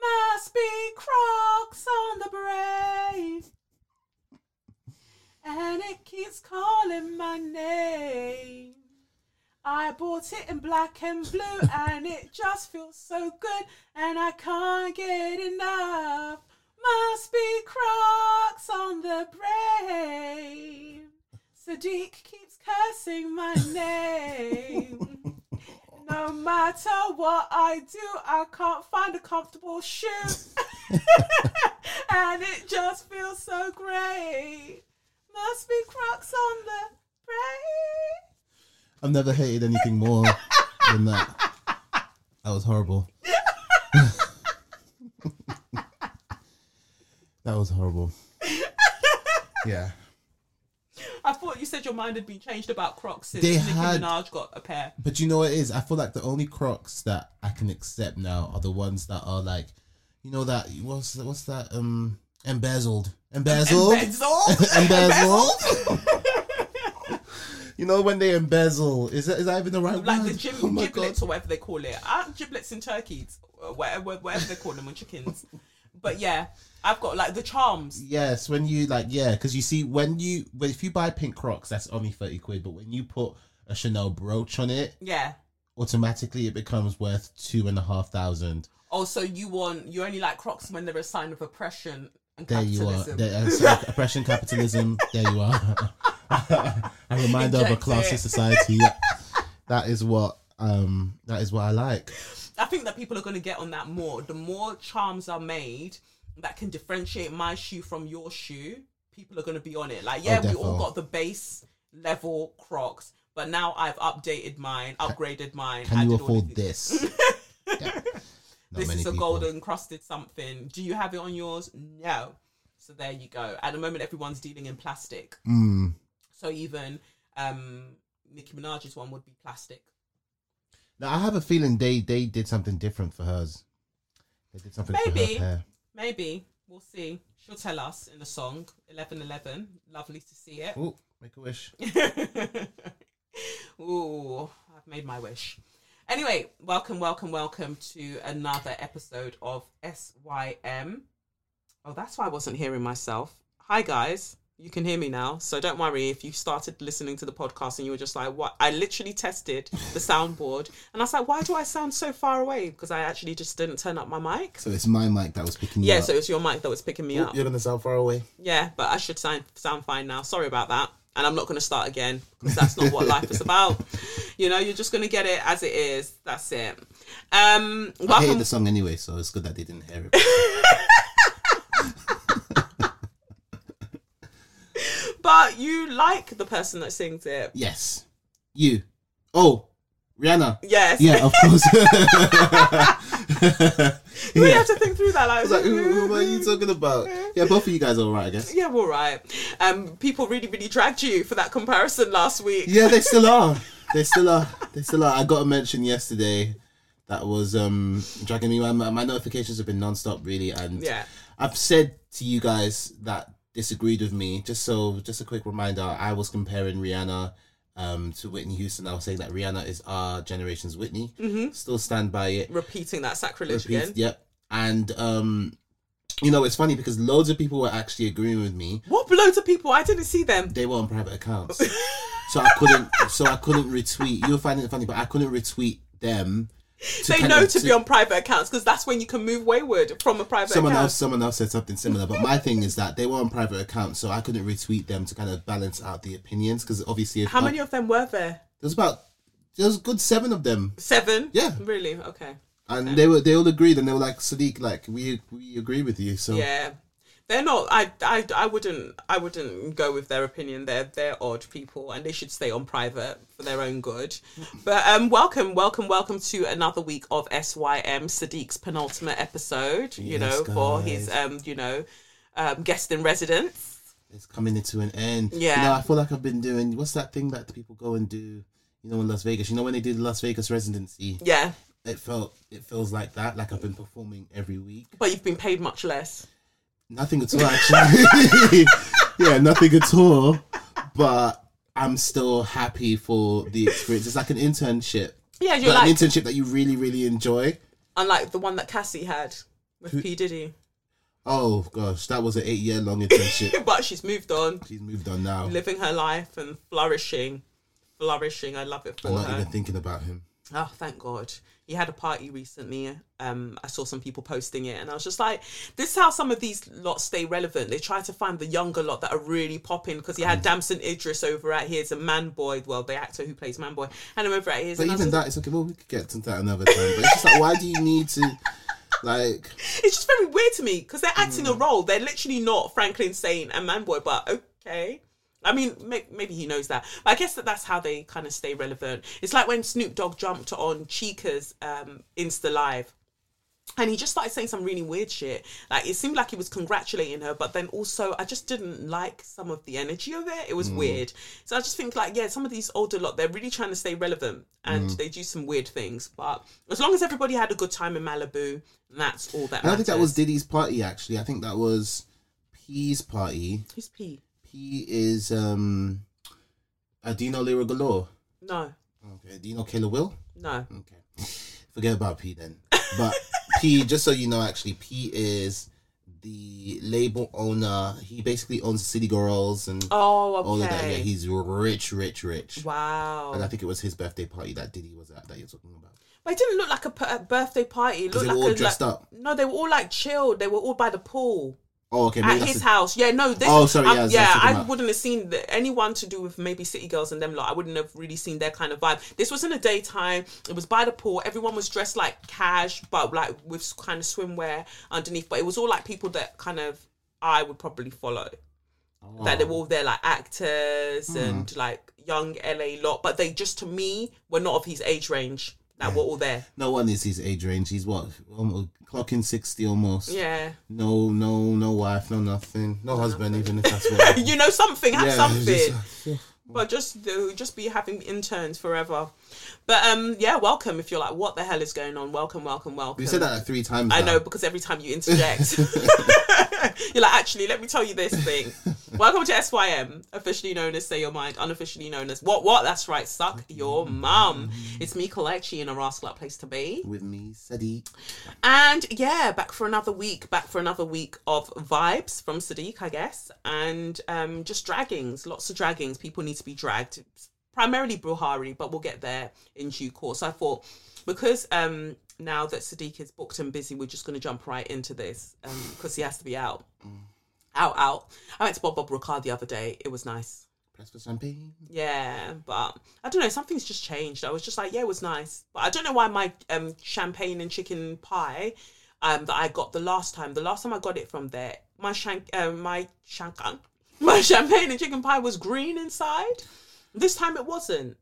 must be Crocs on the brain. And it keeps calling my name. I bought it in black and blue, and it just feels so good, and I can't get enough. Must be Crocs on the brain. Sadiq keeps cursing my name. No matter what I do, I can't find a comfortable shoe. and it just feels so great. Must be Crocs on the brave. I've never hated anything more than that. That was horrible. that was horrible. Yeah. I thought you said your mind had been changed about Crocs since They Nicki had- Minaj got a pair. But you know what it is? I feel like the only Crocs that I can accept now are the ones that are like, you know that what's what's that um embezzled, embezzled, Embezzled? embezzled. you know when they embezzle? Is that is that even the right like word? Like the gib- oh giblets god! or whatever they call it. Aren't giblets in turkeys? Whatever, whatever they call them with chickens. But yeah, I've got like the charms. Yes, when you like yeah, because you see when you if you buy pink Crocs, that's only thirty quid. But when you put a Chanel brooch on it, Yeah. automatically it becomes worth two and a half thousand. Also, you want you only like Crocs when they're a sign of oppression and There you are. capitalism. There, uh, oppression, capitalism. There you are. a reminder of a classist society. That is what um that is what I like. I think that people are going to get on that more. The more charms are made that can differentiate my shoe from your shoe, people are going to be on it. Like, yeah, we all got the base level Crocs, but now I've updated mine, upgraded mine. Can you afford this? Yeah. This is a people. gold encrusted something. Do you have it on yours? No. So there you go. At the moment, everyone's dealing in plastic. Mm. So even um, Nicki Minaj's one would be plastic. Now I have a feeling they they did something different for hers. They did something for Maybe. Maybe we'll see. She'll tell us in the song eleven eleven. Lovely to see it. Oh, make a wish. Ooh, I've made my wish. Anyway, welcome, welcome, welcome to another episode of SYM. Oh, that's why I wasn't hearing myself. Hi, guys. You can hear me now, so don't worry if you started listening to the podcast and you were just like, "What?" I literally tested the soundboard, and I was like, "Why do I sound so far away?" Because I actually just didn't turn up my mic. So it's my mic that was picking you Yeah, up. Yeah, so it's your mic that was picking me Oh, up. you're gonna sound far away. Yeah, but I should sound sound fine now. Sorry about that. And I'm not going to start again because that's not what life is about. You know, you're just going to get it as it is. That's it. Um, I welcome. hated the song anyway, so it's good that they didn't hear it. But you like the person that sings it. yes, you. Oh, Rihanna. Yes. Yeah, of course. You really yeah. have to think through that. I Like, was like, who, who are you talking about? Yeah, both of you guys are alright, I guess. yeah, we're all right. Um, people really, really dragged you for that comparison last week. Yeah, they still are. They still are. They still are. I got a mention yesterday that was um dragging me. My, my notifications have been non-stop, really, and Yeah. I've said to you guys that disagreed with me. Just so, just a quick reminder, I was comparing Rihanna um, to Whitney Houston. I was saying that Rihanna is our generation's Whitney. Mm-hmm. Still stand by it. Repeating that sacrilege Repeat- again. Yep. And um, you know, it's funny because loads of people were actually agreeing with me. What loads of people? I didn't see them. They were on private accounts, so I couldn't. So I couldn't retweet. You're finding it funny, but I couldn't retweet them. They know of- to be on private accounts because that's when you can move wayward from a private Someone account. else, someone else said something similar, but my thing is that they were on private accounts, so I couldn't retweet them to kind of balance out the opinions. Because obviously, if How uh, many of them were there? There's about there's a good seven of them. Seven. Yeah. Really? Okay. and they were they all agreed, and they were like Sadiq, like we we agree with you. So Yeah. They're not I, I I wouldn't I wouldn't go with their opinion. They're they're odd people and they should stay on private for their own good. But um welcome, welcome, welcome to another week of SYM Sadiq's penultimate episode, you Yes, know, for his um, you know, um guest in residence. it's coming into an end. Yeah. you know, I feel like I've been doing what's that thing that people go and do. You know, in Las Vegas. You know when they did the Las Vegas residency, Yeah. it felt it feels like that. Like I've been performing every week. But you've been paid much less. Nothing at all, actually. yeah, nothing at all. But I'm still happy for the experience. It's like an internship, Yeah, you're like an internship that you really, really enjoy. unlike the one that Cassie had with Who- P. Diddy. Oh gosh, that was an eight year long internship. but she's moved on, She's moved on now. living her life and flourishing. Flourishing. I love it for I'm not her. even thinking about him. Oh, thank God. He had a party recently. Um, I saw some people posting it, and I was just like, "This is how some of these lots stay relevant. They try to find the younger lot that are really popping." Because he had Damson Idris over at his a Man Boy, well, the actor who plays Man Boy, and him over at his. But and I was even just- that, it's okay. Well, we could get to that another time. But it's just like, why do you need to, like, it's just very weird to me because they're acting a Mm. role. They're literally not Franklin Saint and Man Boy, but okay. I mean, may- maybe he knows that. But I guess that that's how they kind of stay relevant. It's like when Snoop Dogg jumped on Chica's um, Insta Live. And he just started saying some really weird shit. Like it seemed like he was congratulating her, but then also I just didn't like some of the energy of it. It was weird. So I just think like, yeah, some of these older lot, they're really trying to stay relevant and they do some weird things. But as long as everybody had a good time in Malibu, that's all that I don't think that was Diddy's party. Actually, I think that was P's party. Who's P? P is um, uh, do you know Lira Galore? No, Okay. Do you know Kayla Will? no. Okay. Forget about P then. But P, just so you know, actually, P is the label owner. He basically owns City Girls and Oh, okay. all of that. Yeah, he's rich, rich, rich. wow. And I think it was his birthday party that Diddy was at that you're talking about. But it didn't look like a, p- a birthday party. It looked they like were all a, dressed like, up. No, they were all like chilled. They were all by the pool. Oh, okay. Maybe at his the- house. Yeah, no, this. Oh, sorry, yeah, yeah. I wouldn't have seen the, anyone to do with maybe City Girls and them lot. I wouldn't have really seen their kind of vibe. This was in the daytime. It was by the pool. Everyone was dressed like cash, but like with kind of swimwear underneath. But it was all like people that kind of I would probably follow. That they were all there like actors Hmm. and like young LA lot, but they just to me were not of his age range. That were all there. No one is his age range. He's what? Almost clocking sixty almost. Yeah. No, no, no wife, no nothing, no husband. Even if that's what. you know something, have Yeah, something. just- uh, but just they'll just be having interns forever. But um, yeah, welcome. If you're like, what the hell is going on? Welcome, welcome, welcome. You said that like three times. I now. know because every time you interject, you're like, actually, let me tell you this thing. Welcome to SYM, officially known as Say Your Mind, unofficially known as What What? That's right, suck your mum. It's me, Kelechi, in a rascal place to be. With me, Sadiq. And yeah, back for another week, back for another week of vibes from Sadiq, I guess. And um, just draggings, lots of draggings. People need to be dragged. Primarily Bruhari, but we'll get there in due course. I thought because um, now that Sadiq is booked and busy, we're just going to jump right into this because he has to be out. Out, out. I went to Bob Bob Ricard the other day. It was nice. Press for champagne. Yeah, but I don't know. Something's just changed. I was just like, yeah, it was nice, but I don't know why my um champagne and chicken pie, um that I got the last time. The last time I got it from there, my shank, um, my shankan, my champagne and chicken pie was green inside. This time it wasn't.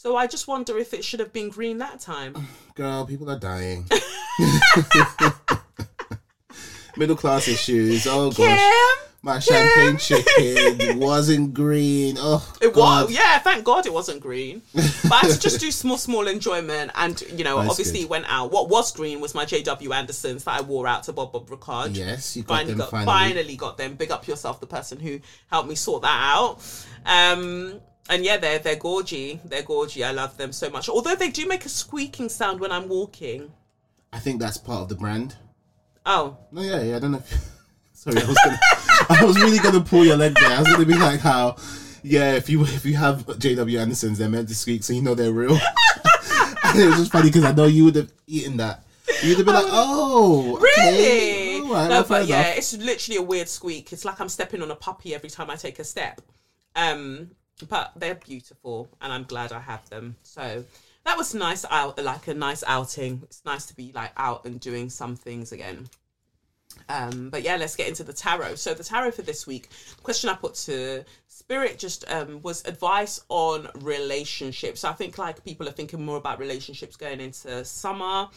So I just wonder if it should have been green that time. Girl, people are dying. Middle class issues. Oh gosh. Kim, My champagne chicken wasn't green. Oh, It God. was, yeah. Thank God it wasn't green. But I had to just do small, small enjoyment, and you know, That's obviously, good. it went out. What was green was my JW Andersons that I wore out to Bob Bob Ricard. Yes, you got finally them got, finally. finally got them. Big up yourself, the person who helped me sort that out. Um, and yeah, they're they're gorgy. They're gorgy. I love them so much. Although they do make a squeaking sound when I'm walking. I think that's part of the brand. Oh, No, yeah, yeah. I don't know. If, sorry, I was gonna, I was really gonna pull your leg there. I was gonna be like how, yeah, if you if you have JW Andersons, they're meant to squeak, so you know they're real. and it was just funny because I know you would have eaten that. You'd have been like, oh, okay, Really? all right, no, well, but yeah, enough. it's literally a weird squeak. It's like I'm stepping on a puppy every time I take a step. Um, but they're beautiful, and I'm glad I have them. So that was nice out like a nice outing. It's nice to be like out and doing some things again. Um, but yeah, let's get into the tarot. So the tarot for this week, question I put to Spirit just um, was advice on relationships. So I think like people are thinking more about relationships going into summer,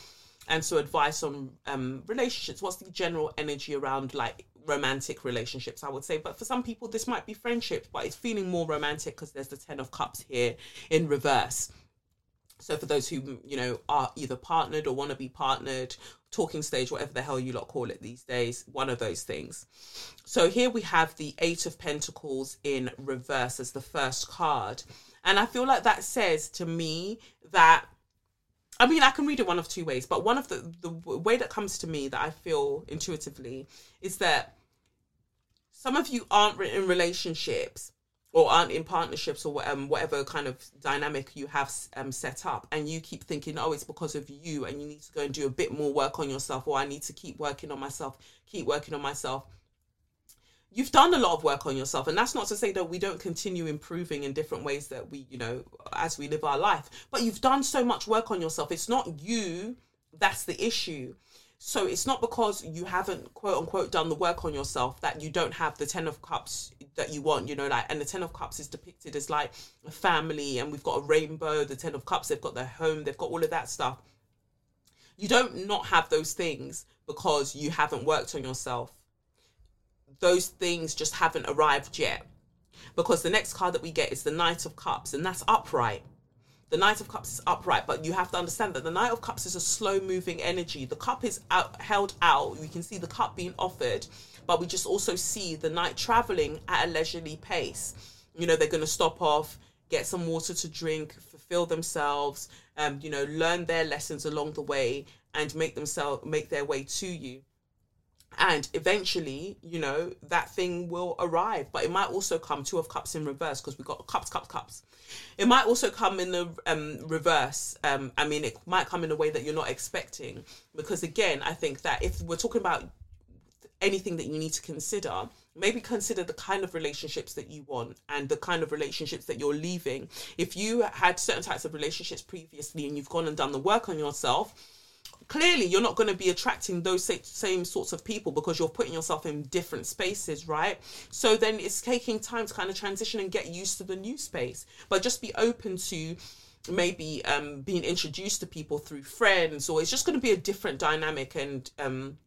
and so advice on um, relationships. What's the general energy around like romantic relationships? I would say, but for some people this might be friendship, but it's feeling more romantic because there's the Ten of Cups here in reverse. So for those who you know are either partnered or want to be partnered, talking stage, whatever the hell you lot call it these days, one of those things. So here we have the Eight of Pentacles in reverse as the first card, and I feel like that says to me that. I mean, I can read it one of two ways, but one of the the way that comes to me that I feel intuitively is that some of you aren't in relationships or aren't in partnerships or um, whatever kind of dynamic you have um, set up and you keep thinking oh it's because of you and you need to go and do a bit more work on yourself or i need to keep working on myself keep working on myself you've done a lot of work on yourself and that's not to say that we don't continue improving in different ways that we you know as we live our life but you've done so much work on yourself it's not you that's the issue so it's not because you haven't quote unquote done the work on yourself that you don't have the ten of cups that you want, you know, like and the ten of cups is depicted as like a family and we've got a rainbow, the ten of cups, they've got their home, they've got all of that stuff. You don't not have those things because you haven't worked on yourself. Those things just haven't arrived yet. Because the next card that we get is the Knight of Cups, and that's upright the Knight of Cups is upright, but you have to understand that the Knight of Cups is a slow moving energy. The cup is out, held out. We can see the cup being offered, but we just also see the knight traveling at a leisurely pace. You know, they're going to stop off, get some water to drink, fulfill themselves, um, you know, learn their lessons along the way, and make themselves make their way to you and eventually you know that thing will arrive. But it might also come two of cups in reverse because we've got cups cups cups. It might also come in the um, reverse. Um, i mean it might come in a way that you're not expecting. Because again i think that if we're talking about anything that you need to consider maybe consider the kind of relationships that you want and the kind of relationships that you're leaving. If you had certain types of relationships previously and you've gone and done the work on yourself clearly you're not going to be attracting those same sorts of people because you're putting yourself in different spaces right? So then it's taking time to kind of transition and get used to the new space. But just be open to maybe um, being introduced to people through friends or it's just going to be a different dynamic and um,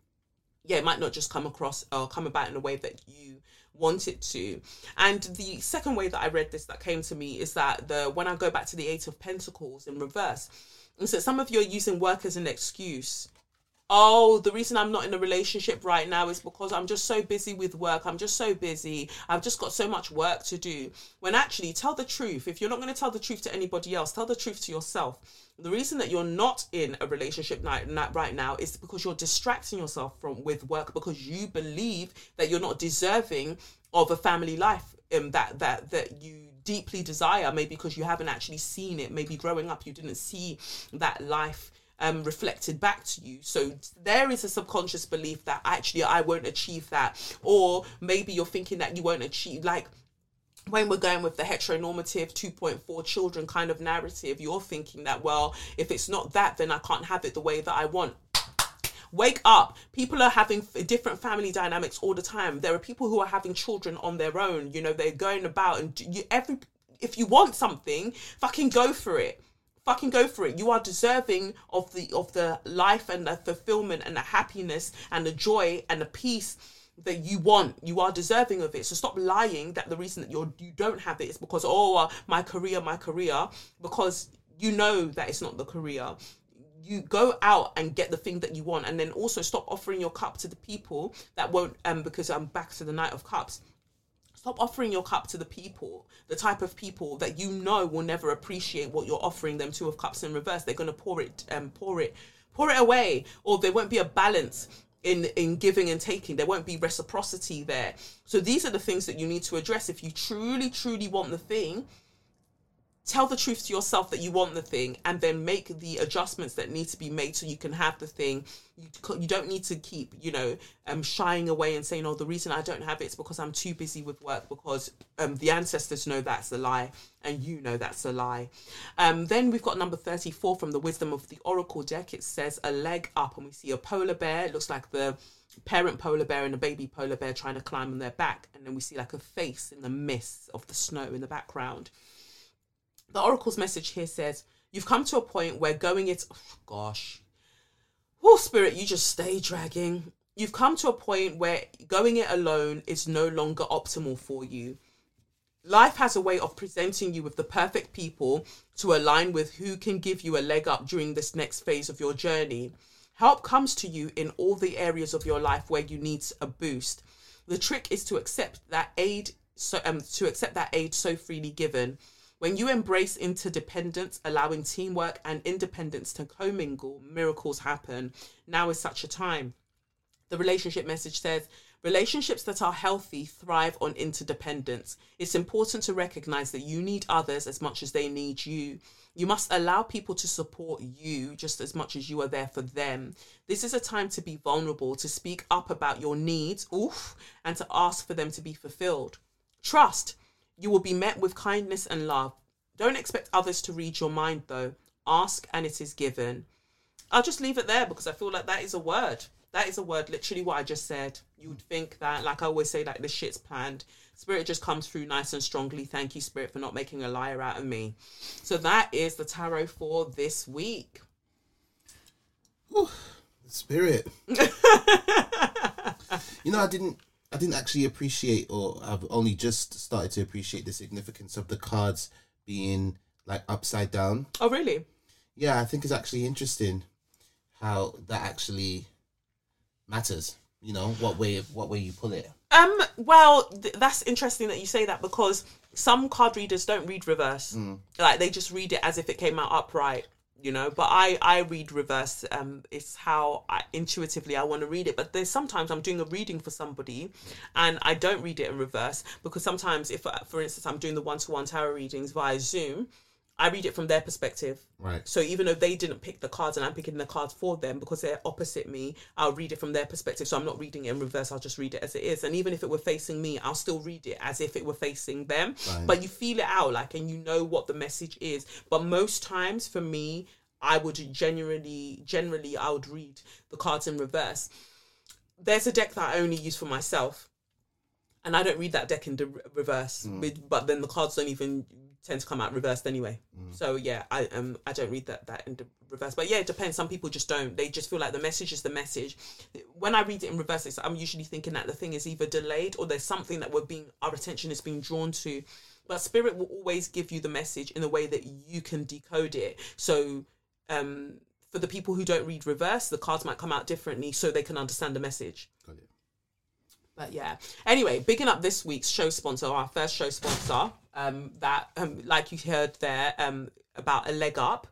yeah it might not just come across or come about in a way that you want it to. And the second way that i read this that came to me is that the when i go back to the eight of pentacles in reverse and so some of you are using work as an excuse. Oh, the reason I'm not in a relationship right now is because I'm just so busy with work. I'm just so busy. I've just got so much work to do. When actually, tell the truth. If you're not going to tell the truth to anybody else, tell the truth to yourself. The reason that you're not in a relationship right now is because you're distracting yourself from with work because you believe that you're not deserving of a family life um, that that that you deeply desire, maybe because you haven't actually seen it. Maybe growing up, you didn't see that life um, reflected back to you. So there is a subconscious belief that actually I won't achieve that. Or maybe you're thinking that you won't achieve, like, when we're going with the heteronormative 2.4 children kind of narrative, you're thinking that, well, if it's not that, then I can't have it the way that I want wake up. People are having different family dynamics all the time. There are people who are having children on their own. You know they're going about and you, every if you want something fucking go for it. Fucking go for it. You are deserving of the of the life and the fulfillment and the happiness and the joy and the peace that you want. You are deserving of it. So stop lying that the reason that you're you don't have it is because oh uh, my career my career because you know that it's not the career you go out and get the thing that you want and then also stop offering your cup to the people that won't um because i'm back to the knight of cups. Stop offering your cup to the people the type of people that you know will never appreciate what you're offering them. Two of cups in reverse. They're going to pour it um pour it pour it away or there won't be a balance in in giving and taking. There won't be reciprocity there. So these are the things that you need to address if you truly truly want the thing tell the truth to yourself that you want the thing and then make the adjustments that need to be made so you can have the thing. You, you don't need to keep you know um shying away and saying oh the reason i don't have it is because i'm too busy with work because um the ancestors know that's a lie and you know that's a lie. Um then we've got number 34 from the wisdom of the oracle deck. It says a leg up and we see a polar bear. It looks like the parent polar bear and a baby polar bear trying to climb on their back. And then we see like a face in the mist of the snow in the background the oracle's message here says you've come to a point where going it oh, gosh. Oh spirit you just stay dragging. You've come to a point where going it alone is no longer optimal for you. Life has a way of presenting you with the perfect people to align with who can give you a leg up during this next phase of your journey. Help comes to you in all the areas of your life where you need a boost. The trick is to accept that aid so um to accept that aid so freely given when you embrace interdependence, allowing teamwork and independence to commingle, miracles happen. Now is such a time. The relationship message says relationships that are healthy thrive on interdependence. It's important to recognize that you need others as much as they need you. You must allow people to support you just as much as you are there for them. This is a time to be vulnerable, to speak up about your needs, oof, and to ask for them to be fulfilled. Trust you will be met with kindness and love. Don't expect others to read your mind, though. Ask and it is given. I'll just leave it there because I feel like that is a word. That is a word, literally what I just said. You would think that, like I always say, like the shit's planned. Spirit just comes through nice and strongly. Thank you, Spirit, for not making a liar out of me. So that is the tarot for this week. Spirit. you know, I didn't. I didn't actually appreciate, or I've only just started to appreciate the significance of the cards being like upside down. Oh, really? Yeah, I think it's actually interesting how that actually matters. You know, what way what way you pull it. Um. Well, th- that's interesting that you say that because some card readers don't read reverse. Like they just read it as if it came out upright. You know, but I I read reverse. Um, it's how I, intuitively I want to read it. But there's sometimes I'm doing a reading for somebody, and I don't read it in reverse because sometimes if, uh, for instance, I'm doing the one to one tarot readings via Zoom, I read it from their perspective. Right. So even though they didn't pick the cards and I'm picking the cards for them because they're opposite me, I'll read it from their perspective. So I'm not reading it in reverse, I'll just read it as it is. And even if it were facing me, I'll still read it as if it were facing them. Right. But you feel it out, like, and you know what the message is. But most times for me, I would genuinely, generally, I would read the cards in reverse. There's a deck that I only use for myself and I don't read that deck in re- reverse. Mm. But, but then the cards don't even tend to come out reversed anyway. So yeah, I um I don't read that that in reverse. But yeah, it depends. Some people just don't. They just feel like the message is the message. When I read it in reverse, it's, I'm usually thinking that the thing is either delayed or there's something that we're being our attention is being drawn to. But spirit will always give you the message in a way that you can decode it. So um for the people who don't read reverse, the cards might come out differently so they can understand the message. Got it. But yeah. Anyway, bigging up this week's show sponsor, our first show sponsor, um, that um, like you heard there, um, about a leg up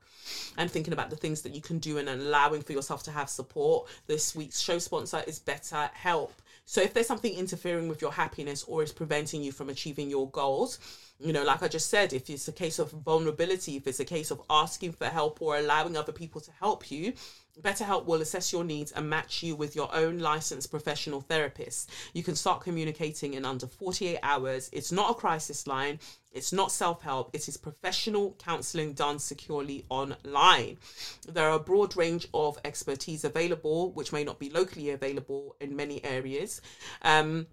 and thinking about the things that you can do and allowing for yourself to have support. This week's show sponsor is Better Help. So if there's something interfering with your happiness or is preventing you from achieving your goals, you know, like I just said, if it's a case of vulnerability, if it's a case of asking for help or allowing other people to help you, BetterHelp will assess your needs and match you with your own licensed professional therapist. You can start communicating in under 48 hours. It's not a crisis line, it's not self help, it is professional counseling done securely online. There are a broad range of expertise available, which may not be locally available in many areas. Um,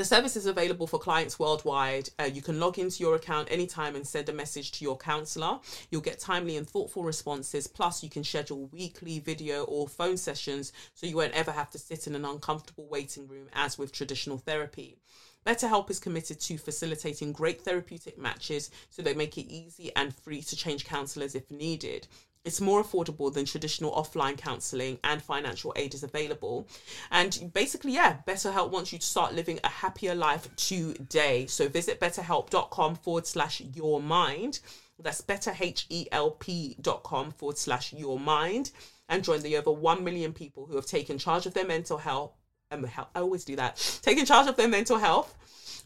the service is available for clients worldwide. Uh, you can log into your account anytime and send a message to your counselor. You'll get timely and thoughtful responses. Plus, you can schedule weekly video or phone sessions so you won't ever have to sit in an uncomfortable waiting room as with traditional therapy. BetterHelp is committed to facilitating great therapeutic matches so they make it easy and free to change counselors if needed. It's more affordable than traditional offline counseling and financial aid is available. And basically, yeah, BetterHelp wants you to start living a happier life today. So visit betterhelp.com forward slash your mind. That's betterhelp.com forward slash your mind and join the over 1 million people who have taken charge of their mental health. Um, health I always do that. Taking charge of their mental health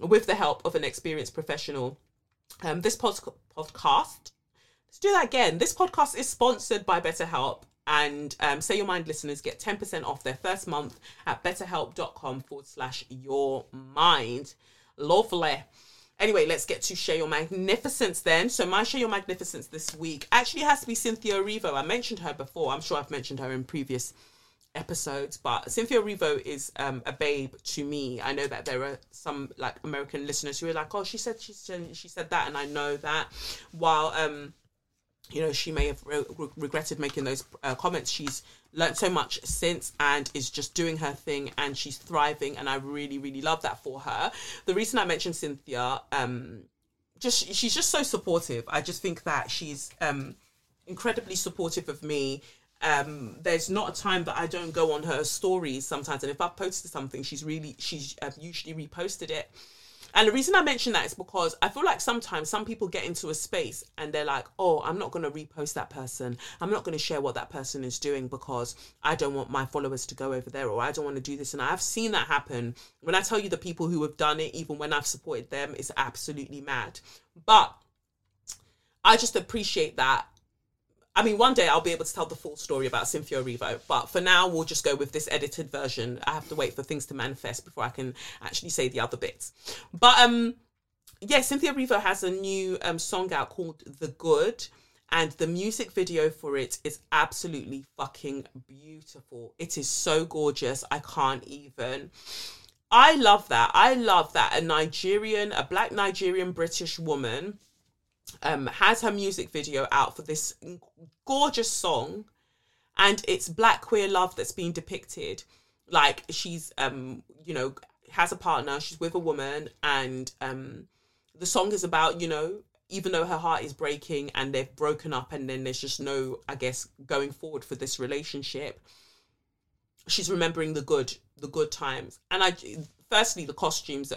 with the help of an experienced professional. Um, this pod- podcast, let's do that again. This podcast is sponsored by BetterHelp. And um, Say Your Mind listeners get 10% off their first month at betterhelp.com forward slash your mind. Lovely. Anyway, let's get to Share Your Magnificence then. So, my Share Your Magnificence this week actually has to be Cynthia Erivo. I mentioned her before. I'm sure I've mentioned her in previous episodes, but Cynthia Erivo is um, a babe to me. I know that there are some like American listeners who are like, "Oh, she said she said she said that," and I know that. While um, you know, she may have re- re- regretted making those uh, comments. She's learned so much since and is just doing her thing and she's thriving. And I really, really love that for her. The reason I mentioned Cynthia, um, just she's just so supportive. I just think that she's um, incredibly supportive of me. Um, there's not a time that I don't go on her stories sometimes, and if I've posted something, she's really she's uh, usually reposted it. And the reason I mention that is because I feel like sometimes some people get into a space and they're like, oh, I'm not going to repost that person. I'm not going to share what that person is doing because I don't want my followers to go over there or I don't want to do this. And I've seen that happen. When I tell you the people who have done it, even when I've supported them, it's absolutely mad. But I just appreciate that I mean, one day I'll be able to tell the full story about Cynthia Erivo, but for now we'll just go with this edited version. I have to wait for things to manifest before I can actually say the other bits. But um, yeah, Cynthia Erivo has a new um song out called "The Good." And the music video for it is absolutely fucking beautiful. It is so gorgeous. I can't even. I love that. I love that a Nigerian, a black Nigerian British woman um, has her music video out for this gorgeous song, and it's black queer love that's being depicted. Like she's, um, you know, has a partner, she's with a woman, and um, the song is about, you know, even though her heart is breaking and they've broken up, and then there's just no, I guess, going forward for this relationship. She's remembering the good, the good times, and I, firstly, the costumes,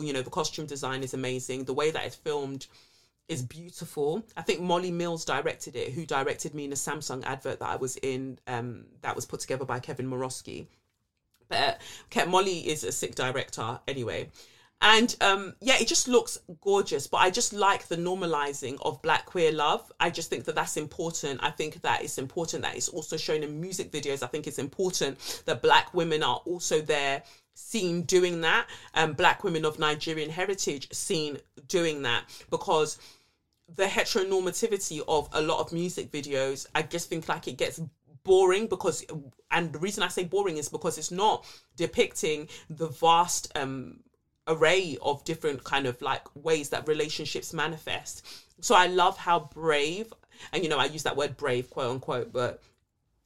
you know, the costume design is amazing. The way that it's filmed is beautiful. I think Molly Mills directed it, who directed me in a Samsung advert that I was in, um, that was put together by Kevin Morosky. But uh, Molly is a sick director anyway. And um, yeah, it just looks gorgeous. But I just like the normalizing of black queer love. I just think that that's important. I think that it's important that it's also shown in music videos. I think it's important that black women are also there seen doing that and um, black women of nigerian heritage seen doing that because the heteronormativity of a lot of music videos, I just think like it gets boring because and the reason I say boring is because it's not depicting the vast um array of different kind of like ways that relationships manifest. So I love how brave and you know I use that word brave quote unquote but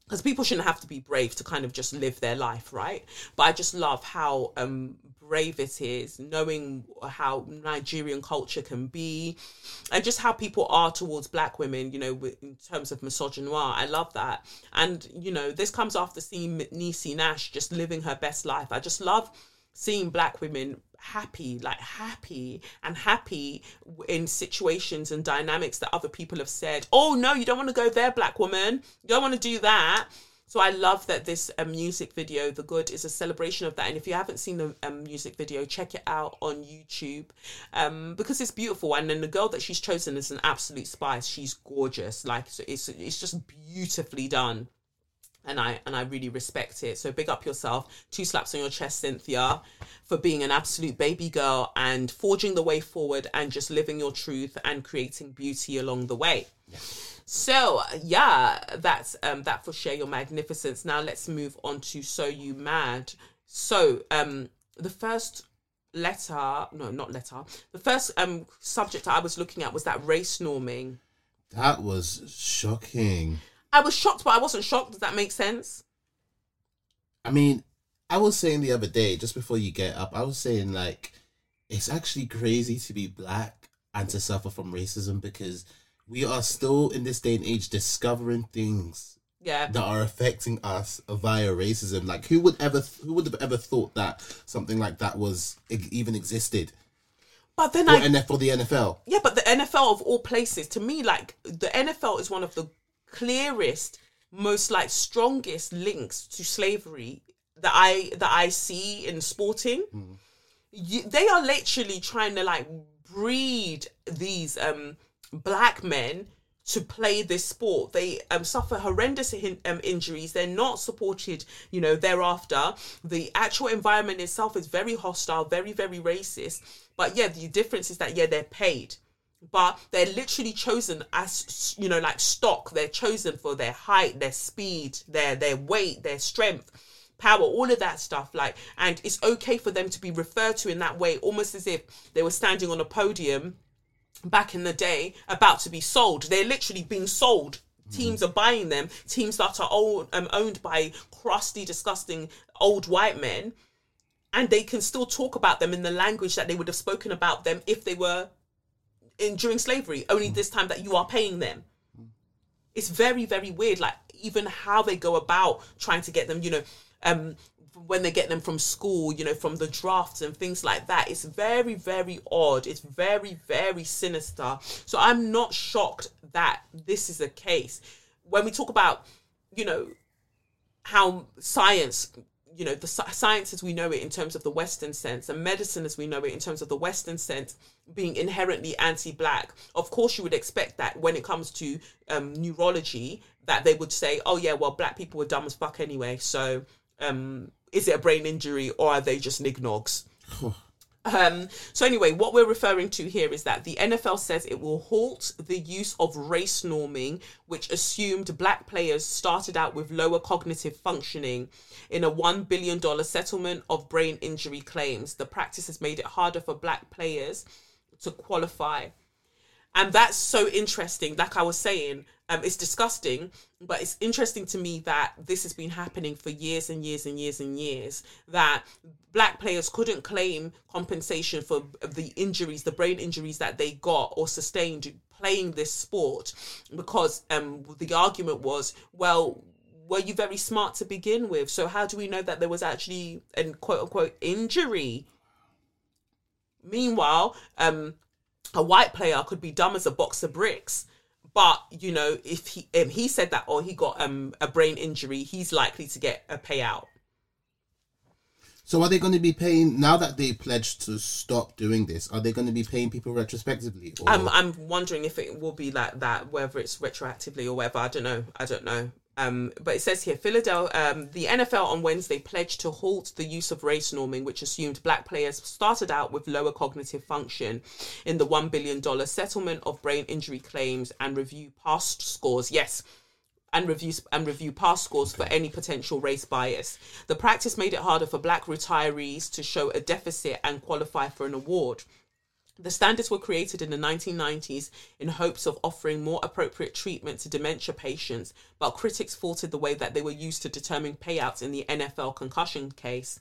because people shouldn't have to be brave to kind of just live their life, right? But I just love how um, brave it is, knowing how Nigerian culture can be, and just how people are towards black women, you know, in terms of misogynoir. I love that. And, you know, this comes after seeing Niecy Nash just living her best life. I just love seeing black women happy, like happy and happy in situations and dynamics that other people have said, oh no, you don't want to go there, black woman. You don't want to do that. So I love that this um, music video, The Good, is a celebration of that. And if you haven't seen the um, music video, check it out on YouTube um, because it's beautiful. And then the girl that she's chosen is an absolute spice. She's gorgeous. Like it's it's just beautifully done and I and I really respect it. So big up yourself. Two slaps on your chest, Cynthia, for being an absolute baby girl and forging the way forward and just living your truth and creating beauty along the way. So yeah, that's um that for share your magnificence. Now let's move on to so you mad. So um the first letter, no, not letter. The first um subject I was looking at was that race norming. That was shocking. I was shocked, but I wasn't shocked. Does that make sense? I mean, I was saying the other day, just before you get up, I was saying like it's actually crazy to be black and to suffer from racism because we are still in this day and age discovering things yeah that are affecting us via racism like who would ever who would have ever thought that something like that was even existed but then I NF for the NFL yeah but the NFL of all places to me like the NFL is one of the clearest, most like strongest links to slavery that I that I see in sporting. Mm. you, they are literally trying to like breed these um black men to play this sport. They um, suffer horrendous hin- um, injuries. They're not supported, you know, thereafter. The actual environment itself is very hostile, very, very racist. But yeah, the difference is that, yeah, they're paid. But they're literally chosen as, you know, like stock. They're chosen for their height, their speed, their their weight, their strength power, all of that stuff. Like, and it's okay for them to be referred to in that way, almost as if they were standing on a podium back in the day about to be sold. They're literally being sold. Teams are buying them. Teams that are old, um, owned by crusty, disgusting old white men, and they can still talk about them in the language that they would have spoken about them if they were in during slavery. Only this time that you are paying them. It's very, very weird. Like even how they go about trying to get them. You know, um, when they get them from school, you know, from the drafts and things like that. It's very, very odd. It's very, very sinister. So I'm not shocked that this is the case. When we talk about, you know, how science, you know, the sci- science as we know it in terms of the Western sense and medicine as we know it in terms of the Western sense being inherently anti-black. Of course, you would expect that when it comes to um, neurology, that they would say, "Oh yeah, well, black people were dumb as fuck anyway." So, um, is it a brain injury or are they just nignogs? Um, so anyway, what we're referring to here is that the NFL says it will halt the use of race norming, which assumed black players started out with lower cognitive functioning. In a $1 billion settlement of brain injury claims, the practice has made it harder for black players to qualify. And that's so interesting. Like I was saying, um, it's disgusting, but it's interesting to me that this has been happening for years and years and years and years. That black players couldn't claim compensation for the injuries, the brain injuries that they got or sustained playing this sport, because um, the argument was, well, were you very smart to begin with? So how do we know that there was actually an quote unquote injury? Meanwhile, um, a white player could be dumb as a box of bricks but you know if he um, he said that or he got um a brain injury he's likely to get a payout So are they going to be paying now that they pledged to stop doing this? Are they going to be paying people retrospectively? Or... i'm i'm wondering if it will be like that whether it's retroactively or whether i don't know i don't know um, but it says here, Philadelphia, um, the NFL on Wednesday pledged to halt the use of race norming, which assumed black players started out with lower cognitive function in the $1 billion settlement of brain injury claims and review past scores. Yes, and review and review past scores for any potential race bias. The practice made it harder for black retirees to show a deficit and qualify for an award. The standards were created in the 1990s in hopes of offering more appropriate treatment to dementia patients, but critics faulted the way that they were used to determine payouts in the NFL concussion case.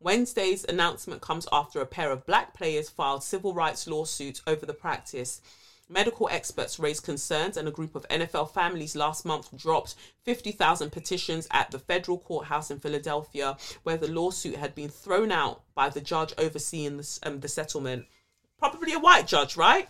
Wednesday's announcement comes after a pair of black players filed civil rights lawsuits over the practice. Medical experts raised concerns, and a group of NFL families last month dropped 50,000 petitions at the federal courthouse in Philadelphia, where the lawsuit had been thrown out by the judge overseeing the, um, the settlement probably a white judge, right?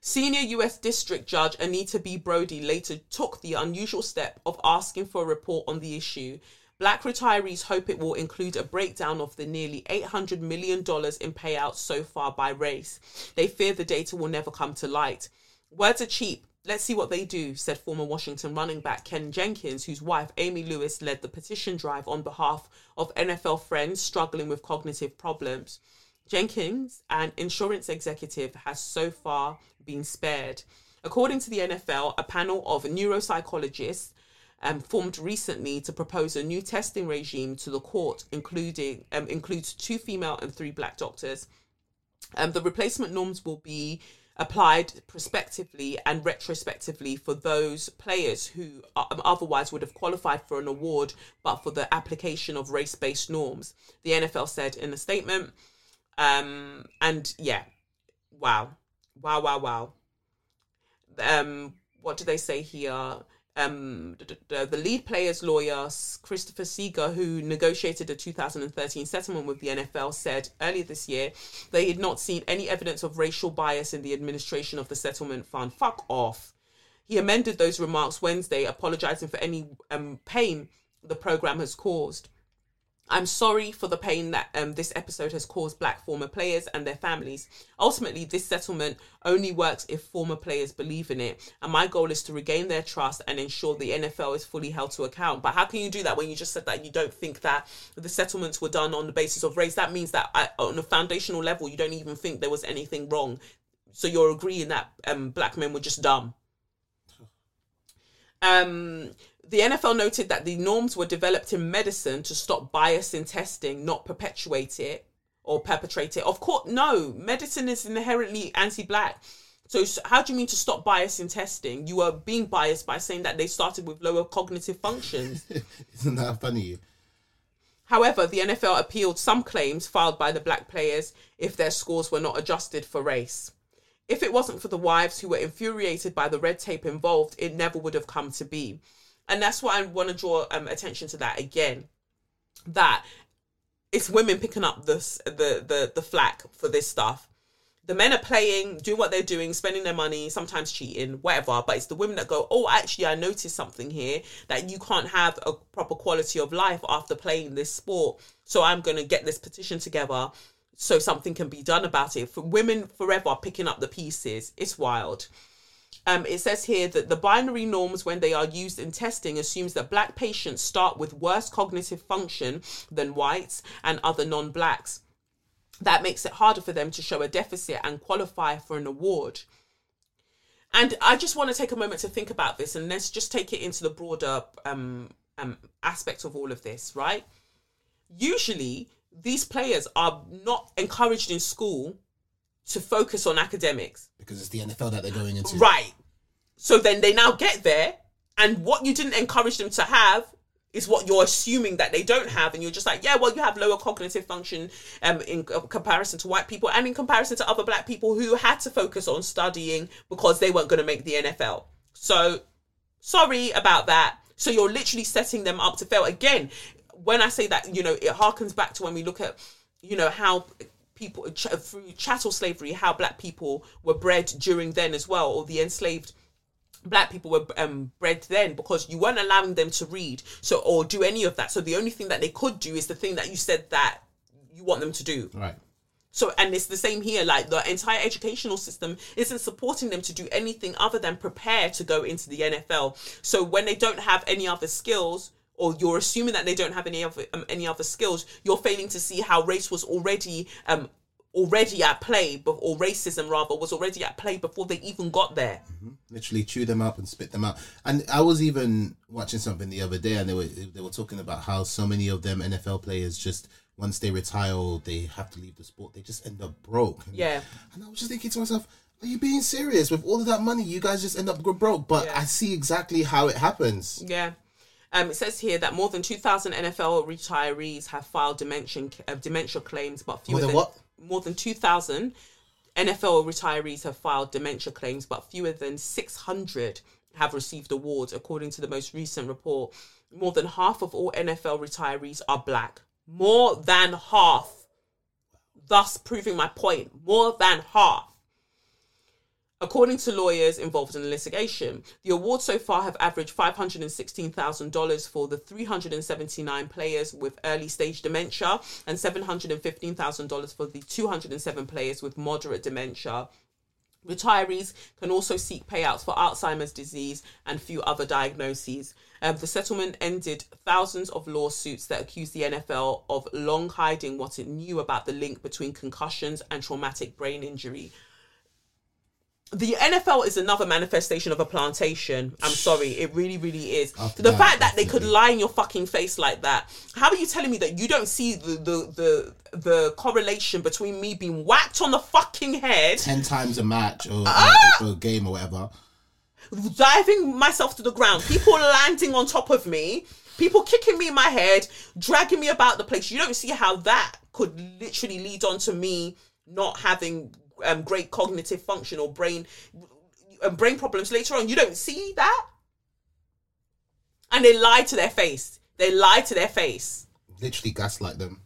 Senior US District Judge Anita B. Brody later took the unusual step of asking for a report on the issue. Black retirees hope it will include a breakdown of the nearly $800 million in payouts so far by race. They fear the data will never come to light. Words are cheap. Let's see what they do, said former Washington running back Ken Jenkins, whose wife Amy Lewis led the petition drive on behalf of NFL friends struggling with cognitive problems. Jenkins, an insurance executive, has so far been spared. According to the NFL, a panel of neuropsychologists um, formed recently to propose a new testing regime to the court, including um, includes two female and three black doctors. Um, the replacement norms will be applied prospectively and retrospectively for those players who um, otherwise would have qualified for an award but for the application of race-based norms. The NFL said in a statement. Um, and yeah, wow, wow, wow, wow. Um, what do they say here? Um, the, the lead player's lawyer, Christopher Seeger, who negotiated a 2013 settlement with the NFL, said earlier this year they had not seen any evidence of racial bias in the administration of the settlement fund. Fuck off. He amended those remarks Wednesday, apologizing for any um, pain the program has caused. I'm sorry for the pain that um, this episode has caused black former players and their families. Ultimately, this settlement only works if former players believe in it. And my goal is to regain their trust and ensure the NFL is fully held to account. But how can you do that when you just said that you don't think that the settlements were done on the basis of race? That means that uh, on a foundational level, you don't even think there was anything wrong. So you're agreeing that um, black men were just dumb. Um, the NFL noted that the norms were developed in medicine to stop bias in testing, not perpetuate it or perpetrate it. Of course, no, medicine is inherently anti black. So, how do you mean to stop bias in testing? You are being biased by saying that they started with lower cognitive functions. Isn't that funny? However, the NFL appealed some claims filed by the black players if their scores were not adjusted for race. If it wasn't for the wives who were infuriated by the red tape involved, it never would have come to be. And that's why I want to draw um, attention to that again. That it's women picking up this the the the flack for this stuff. The men are playing, doing what they're doing, spending their money, sometimes cheating, whatever. But it's the women that go, "Oh, actually, I noticed something here that you can't have a proper quality of life after playing this sport. So I'm going to get this petition together so something can be done about it." For women, forever picking up the pieces, it's wild. Um, it says here that the binary norms, when they are used in testing, assumes that black patients start with worse cognitive function than whites and other non-blacks. That makes it harder for them to show a deficit and qualify for an award. And I just want to take a moment to think about this, and let's just take it into the broader um, um, aspect of all of this, right? Usually, these players are not encouraged in school to focus on academics. Because it's the NFL that they're going into. Right. So then they now get there, and what you didn't encourage them to have is what you're assuming that they don't have, and you're just like, yeah, well, you have lower cognitive function um, in comparison to white people, and in comparison to other black people who had to focus on studying because they weren't going to make the NFL. So sorry about that. So you're literally setting them up to fail again. When I say that, you know, it harkens back to when we look at, you know, how people ch- through chattel slavery, how black people were bred during then as well, or the enslaved black people were um, bred then because you weren't allowing them to read so or do any of that. So the only thing that they could do is the thing that you said that you want them to do. Right. So, and it's the same here. Like the entire educational system isn't supporting them to do anything other than prepare to go into the NFL. So when they don't have any other skills, or you're assuming that they don't have any other um, any other skills, you're failing to see how race was already um already at play, or racism rather was already at play before they even got there. literally chew them up and spit them out. And I was even watching something the other day, and they were they were talking about how so many of them NFL players just once they retire or they have to leave the sport, they just end up broke. And, Yeah. And I was just thinking to myself, are you being serious? With all of that money, you guys just end up broke. But Yeah. I see exactly how it happens. Yeah. Um, it says here that more than 2,000 NFL retirees have filed dementia, uh, dementia claims, but fewer More than what? More than 2,000 NFL retirees have filed dementia claims, but fewer than 600 have received awards, according to the most recent report. More than half of all NFL retirees are black. More than half. Thus proving my point. More than half. According to lawyers involved in the litigation, the awards so far have averaged $516,000 for the 379 players with early stage dementia and $715,000 for the 207 players with moderate dementia. Retirees can also seek payouts for Alzheimer's disease and few other diagnoses. Um, the settlement ended thousands of lawsuits that accused the NFL of long hiding what it knew about the link between concussions and traumatic brain injury the NFL is another manifestation of a plantation. I'm sorry, it really, really is. After the that, fact that they could lie in your fucking face like that. How are you telling me that you don't see the the the, the correlation between me being whacked on the fucking head, Ten times a match or, Ah! or a game or whatever. diving myself to the ground, people landing on top of me, people kicking me in my head, dragging me about the place? You don't see how that could literally lead on to me not having um, great cognitive function or brain um, brain problems later on. You don't see that, and they lie to their face. They lie to their face. Literally gaslight them.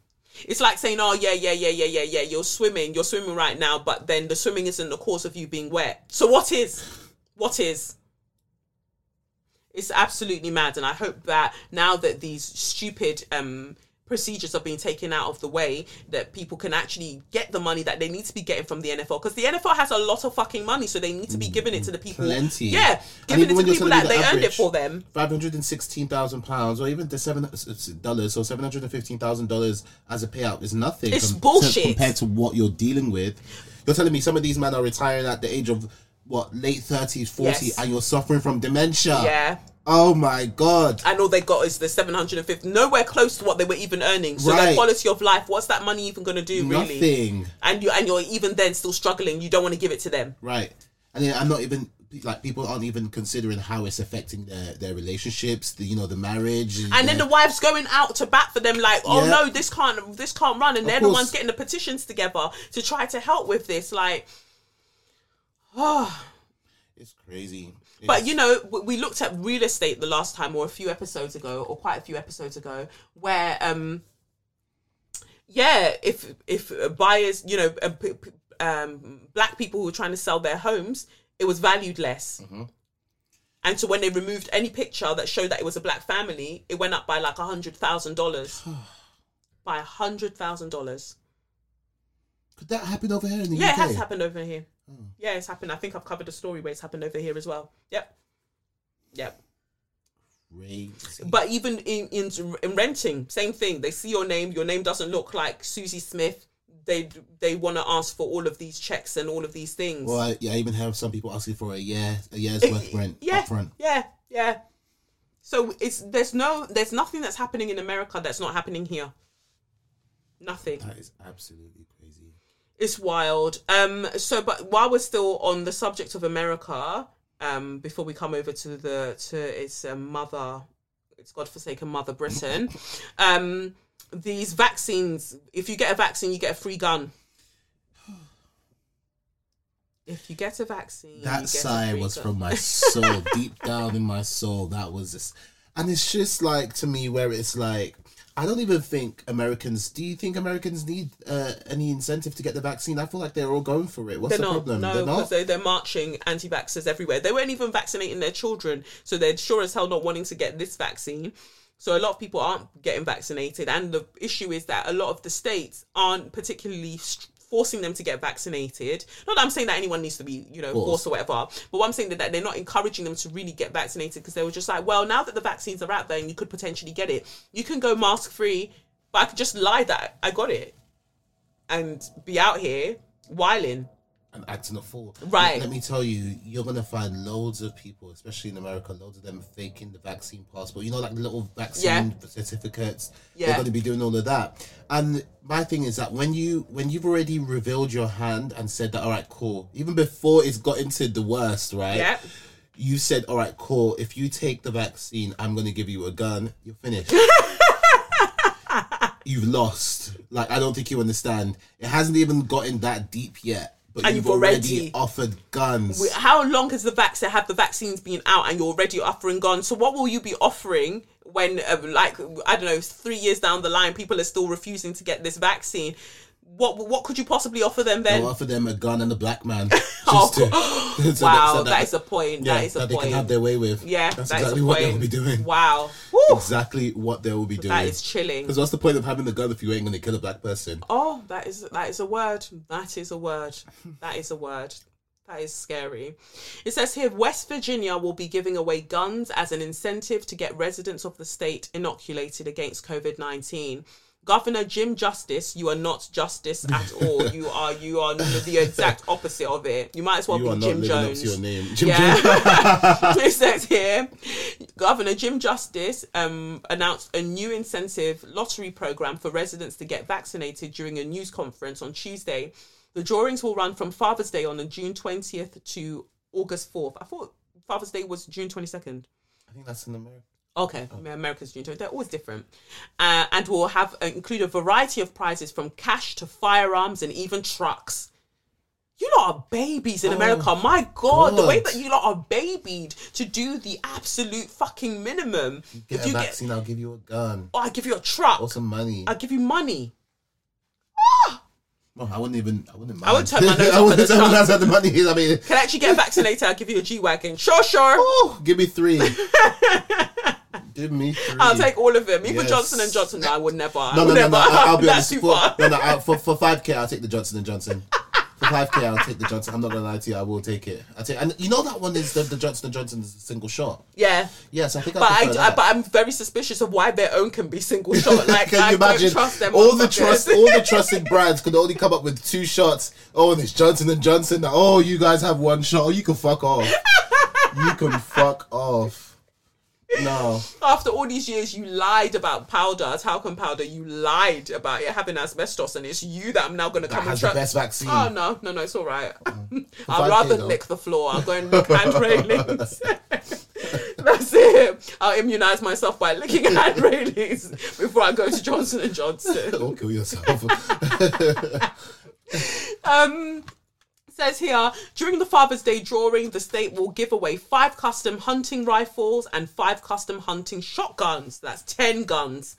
It's like saying, "Oh yeah, yeah, yeah, yeah, yeah, yeah. You're swimming. You're swimming right now, but then the swimming isn't the cause of you being wet. So what is? What is?" It's absolutely mad, and I hope that now that these stupid um, procedures are being taken out of the way that people can actually get the money that they need to be getting from the NFL because the NFL has a lot of fucking money so they need to be mm, giving it to the people Plenty. yeah giving it to people that me they the earned it for them Five hundred and sixteen thousand pounds, or even the seven uh, dollars, so seven hundred and fifteen thousand dollars as a payout is nothing. It's com- bullshit. compared to what you're dealing with. You're telling me some of these men are retiring at the age of what late thirties, forty, Yes. and you're suffering from dementia. yeah Oh my god. and all they got is the 750 nowhere close to what they were even earning so their quality of life what's that money even going to do really Nothing. and you and you're even then still struggling you don't want to give it to them Right. And then I'm not even like people aren't even considering how it's affecting their their relationships, the you know the marriage, and then the wife's going out to bat for them like oh Yeah. no this can't this can't run and they're the ones getting the petitions together to try to help with this like oh it's crazy. But you know, we looked at real estate the last time, or a few episodes ago, or quite a few episodes ago, where, um, yeah, if if buyers, you know, um, black people who were trying to sell their homes, it was valued less. And so when they removed any picture that showed that it was a black family, it went up by like a hundred thousand dollars. by a hundred thousand dollars. could that happen over here in the Yeah, UK? it has happened over here. Hmm. Yeah, it's happened. I think I've covered a story where it's happened over here as well. Yep. Yep. Crazy. But even in, in in renting, same thing. They see your name. Your name doesn't look like Susie Smith. They they want to ask for all of these checks and all of these things. Well, I, yeah, I even have some people asking for a year, a year's eh, worth rent yeah, upfront. yeah, yeah. So it's there's no there's nothing that's happening in America that's not happening here. Nothing. That is absolutely crazy. It's wild. Um. So, but while we're still on the subject of America, um, before we come over to the to its um, mother, its godforsaken mother Britain, um, these vaccines. If you get a vaccine, you get a free gun. If you get a vaccine, you get That sigh was gun. from my soul, deep down in my soul. That was just, and it's just like to me where it's like. I don't even think Americans. Do you think Americans need uh, any incentive to get the vaccine? I feel like they're all going for it. What's They're the not. problem? No, they're not. they, they're marching anti-vaxxers everywhere. They weren't even vaccinating their children, so they're sure as hell not wanting to get this vaccine. So a lot of people aren't getting vaccinated, and the issue is that a lot of the states aren't particularly st- forcing them to get vaccinated. Not that I'm saying that anyone needs to be, you know, forced or whatever, but what I'm saying that, that they're not encouraging them to really get vaccinated because they were just like, well, now that the vaccines are out there and you could potentially get it, you can go mask free, but I could just lie that I got it and be out here whiling. And acting a fool. Right. Let, me tell you, you're gonna find loads of people, especially in America, loads of them faking the vaccine passport. You know, like the little vaccine certificates. Yeah. They're gonna be doing all of that. And my thing is that when you when you've already revealed your hand and said that, all right, cool. Even before it's got into the worst, right? Yeah. You said, all right, cool. If you take the vaccine, I'm gonna give you a gun. You're finished. You've lost. Like I don't think you understand. It hasn't even gotten that deep yet. But And you've, you've already, already- offered guns. How long has the vaccine have the vaccines been out and you're already offering guns? So what will you be offering when, uh, like, I don't know, three years down the line, people are still refusing to get this vaccine? What what could you possibly offer them then? I'll offer them a gun and a black man. Oh, to, so wow, so that is a point. yeah, that is a that they can have their way with. yeah, that's that exactly what point. they will be doing. Wow, Woo! Exactly what they will be doing. that is chilling. Because what's the point of having the gun if you ain't going to kill a black person? Oh, that is that is a word. That is a word. That is a word. That is scary. It says here West Virginia will be giving away guns as an incentive to get residents of the state inoculated against COVID 19. Governor Jim Justice, you are not justice at all. You are you are the exact opposite of it. You might as well You are be not Jim living Jones. up to your name. Jim Yeah. Jones. it says here, Governor Jim Justice um, announced a new incentive lottery program for residents to get vaccinated during a news conference on Tuesday. The drawings will run from Father's Day on the June 20th to August 4th. I thought Father's Day was June 22nd. I think that's in America. Okay, America's 20th. They're always different. Uh, and will have uh, include a variety of prizes from cash to firearms and even trucks. You lot are babies in America. My God, the way that you lot are babied to do the absolute fucking minimum. Get if a you get, vaccine, I'll give you a gun oh, I give you a truck. or some money. I give you money. Well, I wouldn't even. I wouldn't. I would mind. turn my nose I wouldn't turn my nose at the money. I mean, Can I actually get vaccinated? I'll give you a G wagon. Sure, sure. oh, give me three. Give me three. I'll take all of them. Even Yes. Johnson and Johnson, no, I would never. No, no, no, never. no. I- I'll be That's honest. too For, far. no, no. I, for for five k, I'll take the Johnson and Johnson. For five k, I'll take the Johnson. I'm not gonna lie to you. I will take it. I take, and you know that one is the, the Johnson and Johnson is a single shot. Yeah. Yes, I think. But I, I, I, but I'm very suspicious of why their own can be single shot. Like Can I you imagine? don't trust them. all the trust, all the trusted brands could only come up with two shots. Oh, and it's Johnson and Johnson. Oh, you guys have one shot. Oh, you can fuck off. you can fuck off. No, After all these years, you lied about powder, talcum powder. You lied about it having asbestos, and it's you that I'm now going to come and try. best vaccine. Oh no, no, no, it's all right. five I'd rather though. lick the floor. I'll go and lick hand railings. That's it. I'll immunize myself by licking hand railings before I go to Johnson and Johnson. Don't kill yourself. Um, says here during the Father's Day drawing, the state will give away five custom hunting rifles and five custom hunting shotguns. That's 10 guns.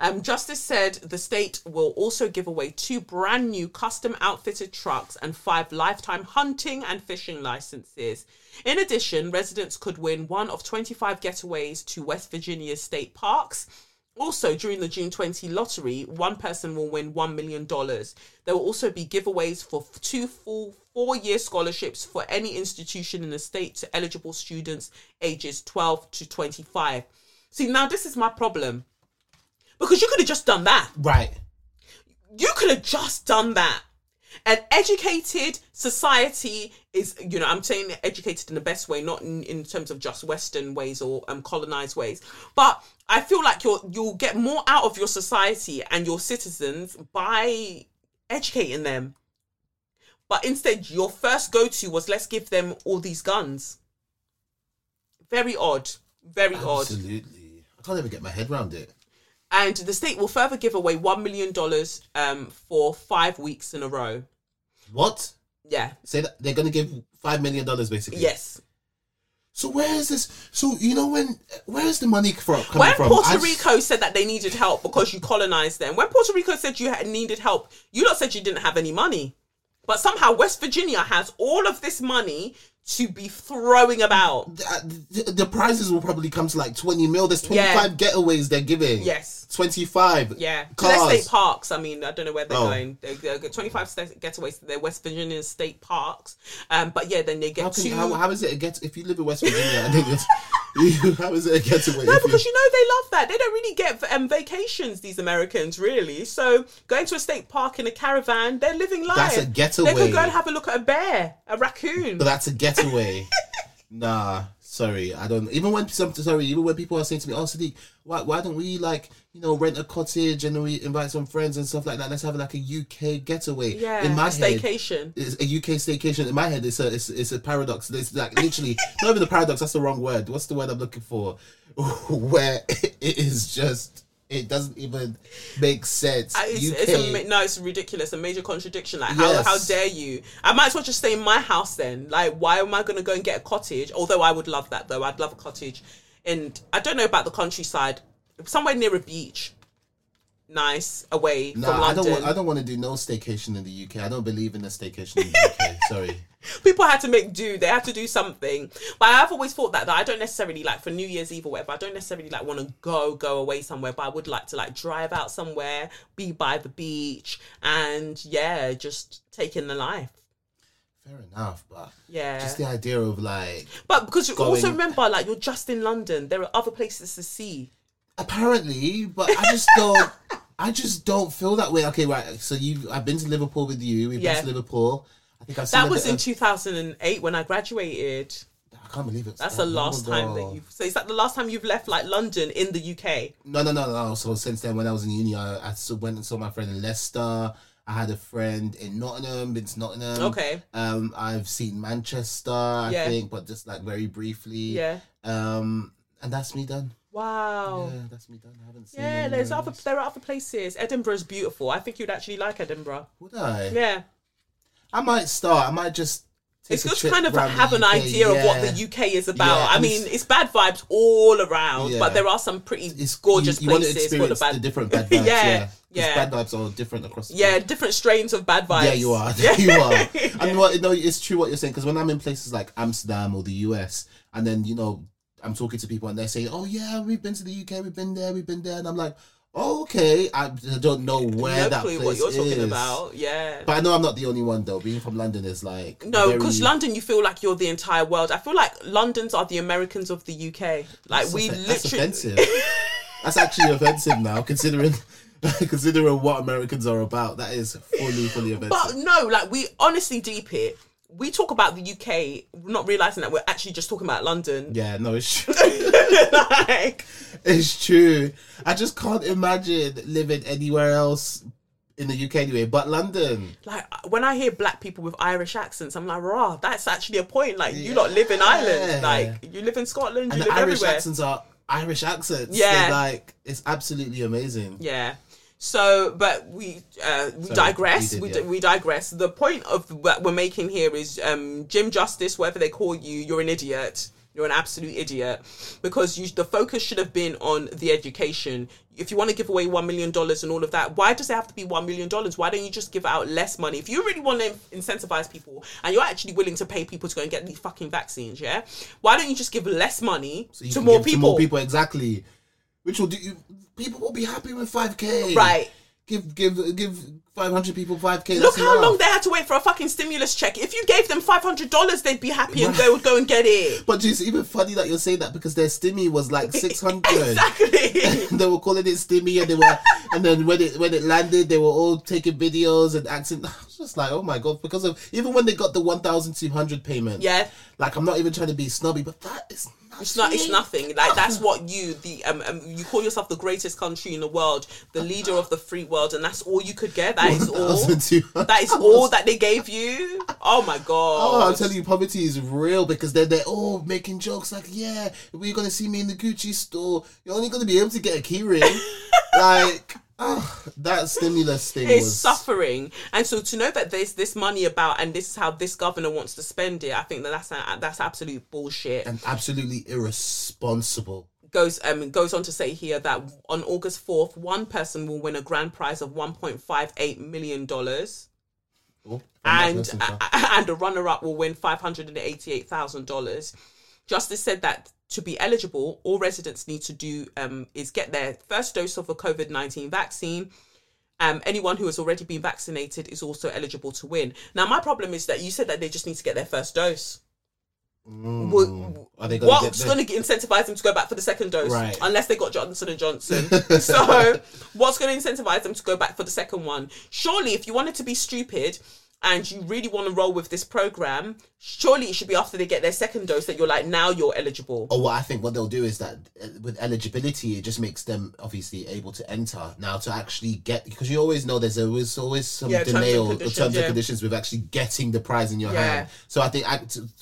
Um, Justice said the state will also give away two brand new custom outfitted trucks and five lifetime hunting and fishing licenses. In addition, residents could win one of 25 getaways to West Virginia state parks. Also, during the June 20 lottery, one person will win $1 million. There will also be giveaways for two full four year scholarships for any institution in the state to eligible students ages 12 to 25. See, now this is my problem. Because you could have just done that. right. You could have just done that. An educated society is, you know, I'm saying educated in the best way, not in, in terms of just Western ways or um, colonized ways. But I feel like you're you'll get more out of your society and your citizens by educating them. But instead, your first go to was let's give them all these guns. Very odd. Very odd. Absolutely. I can't even get my head around it. And the state will further give away $1 million um, for five weeks in a row. What? Yeah. Say that they're gonna give five million dollars basically. Yes. So where is this? So you know when? Where is the money from? Coming When from? Puerto Rico said that they needed help because you colonized them, when Puerto Rico said you had needed help, you lot said you didn't have any money. But somehow West Virginia has all of this money to be throwing about. the, the- the prizes will probably come to like twenty mil. There's twenty five getaways they're giving. Yes. Twenty five. Yeah, to their Cars. state parks. I mean, I don't know where they're Oh. going. They're, they get 25 state getaways their West Virginia state parks. Um, but yeah, then they get How, can two. how, how is it a get? If you live in West Virginia, you, how is it a getaway? No, if you- because you know they love that. They don't really get um, vacations. These Americans really. So going to a state park in a caravan, they're living life. That's a getaway. They could go and have a look at a bear, a raccoon. But that's a getaway. nah, sorry, I don't. Even when some sorry, even when people are saying to me, "Oh, Sadiq, why why don't we like you know rent a cottage and we invite some friends and stuff like that? Let's have like a UK getaway." yeah, in my a head, staycation. it's a UK staycation. In my head, it's a it's, it's a paradox. It's like literally not even a paradox. That's the wrong word. What's the word I'm looking for? Where it is just it doesn't even make sense. Uh, It's, it's a, no, it's ridiculous. A major contradiction. Like, how, Yes. how dare you? I might as well just stay in my house then. Like, why am I going to go and get a cottage? Although I would love that, though. I'd love a cottage. And I don't know about the countryside. Somewhere near a beach. Nice, away Nah, from I don't. Want, I don't want to do no staycation in the UK. I don't believe in a staycation in the UK. Sorry. people had to make do they had to do something but i've always thought that, that i don't necessarily like for new year's eve or whatever i don't necessarily like want to go go away somewhere but i would like to like drive out somewhere be by the beach and yeah just take in the life Fair enough, but yeah just the idea of like but because you also remember like you're just in london there are other places to see apparently, but I just don't. I just don't feel that way. Okay, right. So you, I've been to Liverpool with you. We've Yeah. been to Liverpool. I think I've seen that was in of- 2008 when i graduated I can't believe it. that's the last time that you've so is that the last time you've left like london in the uk No, no, no, no. So since then, when I was in uni, I, I went and saw my friend in Leicester. I had a friend in Nottingham, been to Nottingham. Okay. Um, I've seen Manchester, I Yeah. think, but just like very briefly. yeah Um, and that's me done. Wow Yeah, that's me done. I haven't seen. Yeah, there's other there are other places. Edinburgh's beautiful. I think you'd actually like Edinburgh. Would I? Yeah, I might start. I might just. Take a trip. it's just kind of have an idea of what the UK is about. Yeah, I mean, it's- it's, bad vibes all around, Yeah. but there are some pretty It's gorgeous you, you want to places of experience bad. the different bad vibes. Yeah, yeah, yeah. Bad vibes are different across. The yeah, board. different strains of bad vibes. Yeah, you are. you are. And what? No, it's true what you're saying. Because when I'm in places like Amsterdam or the US, and then you know I'm talking to people and they're saying, "Oh yeah, we've been to the UK, we've been there, we've been there," and I'm like, oh, "Okay, I, don't know where no that place what you're talking is." about. Yeah. But I know I'm not the only one though. Being from London is like no, very- because London, you feel like you're the entire world. I feel like London's are the Americans of the UK. Like That's we offen- that's offensive. that's actually offensive now, considering considering what Americans are about. That is fully, fully offensive. But no, like we honestly deep it. We talk about the UK, not realizing that we're actually just talking about London. yeah, no, it's true. like, it's true. I just can't imagine living anywhere else in the UK anyway, but London. like when I hear black people with Irish accents, I'm like, rah, that's actually a point. Like you not live in Ireland, like you live in Scotland, And you the live Irish everywhere. accents are Irish accents. Yeah. They're like it's absolutely amazing. Yeah. So, but we uh, we Sorry, digress. We, did, yeah. we digress. The point of what we're making here is um, Jim Justice, whatever they call you, you're an idiot. You're an absolute idiot because you, the focus should have been on the education. If you want to give away one million dollars and all of that, why does it have to be one million dollars? Why don't you just give out less money? If you really want to incentivize people and you're actually willing to pay people to go and get these fucking vaccines, yeah, why don't you just give less money So to more people? To more people, exactly. Which will do. People will be happy with five k. Right. Give give give five hundred people five k. Look how long they had to wait for a fucking stimulus check. If you gave them five hundred dollars, they'd be happy and they would go and get it. But it's even funny that you're saying that because their stimmy was like six hundred. Exactly. they were calling it stimmy, and they were, and then when it when it landed, they were all taking videos and acting. Just like, oh my god! Because of even when they got the one thousand two hundred payment. Yeah. Like I'm not even trying to be snobby, but that is. It's not. It's nothing. Like that's what you the um, um you call yourself the greatest country in the world, the leader of the free world, and that's all you could get. That is all. That is all that they gave you. Oh my god. Oh, I'm telling you, poverty is real because they're they're all making jokes like, yeah, we're gonna see me in the Gucci store. You're only gonna be able to get a keyring. like, oh, that stimulus thing is was suffering, and so to know that there's this money about, and this is how this governor wants to spend it, I think that that's a, that's absolute bullshit. and absolutely irresponsible. goes um goes on to say here that on August fourth, one person will win a grand prize of one point five eight million dollars, Oh, and and a runner up will win five hundred and eighty eight thousand dollars. Justice said that to be eligible, all residents need to do um is get their first dose of a COVID nineteen vaccine. Um, anyone who has already been vaccinated is also eligible to win. Now, my problem is that you said that they just need to get their first dose. Mm. Well, Are they gonna what's going to incentivize them to go back for the second dose? Right. Unless they got Johnson and Johnson. so, what's going to incentivize them to go back for the second one? Surely, if you wanted to be stupid and you really want to roll with this program, surely it should be after they get their second dose that you're like, now you're eligible. Oh, well, I think what they'll do is that uh, with eligibility, it just makes them obviously able to enter. Now, to actually get, because you always know there's always always some Yeah, delay or, terms yeah. and conditions with actually getting the prize in your Yeah. hand. So I think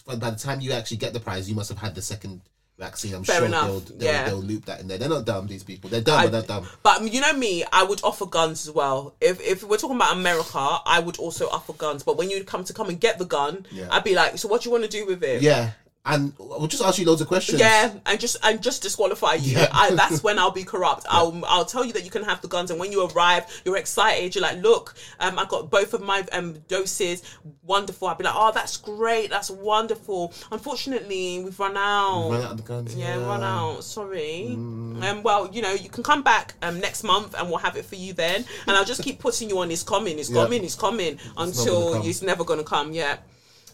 by the time you actually get the prize, you must have had the second vaccine. I'm Fair sure enough, they'll, they'll, yeah. they'll loop that in there. They're not dumb, these people. They're dumb, I- but they're dumb. But you know me, I would offer guns as well. If if we're talking about America, I would also offer guns. But when you come to come and get the gun, Yeah. I'd be like, so what do you want to do with it? Yeah. And we'll just ask you loads of questions. Yeah, and just and just disqualify you. Yeah. I, that's when I'll be corrupt. I'll I'll tell you that you can have the guns, and when you arrive, you're excited. You're like, look, um, I got both of my um doses. Wonderful. I'll be like, oh, that's great. That's wonderful. Unfortunately, we've run out. Run out of the guns. Yeah, run out. Sorry. Um, well, you know, you can come back um next month, and we'll have it for you then. And I'll just keep putting you on. It's coming. It's Yeah. coming. It's coming gonna until come. it's never going to come. Yeah.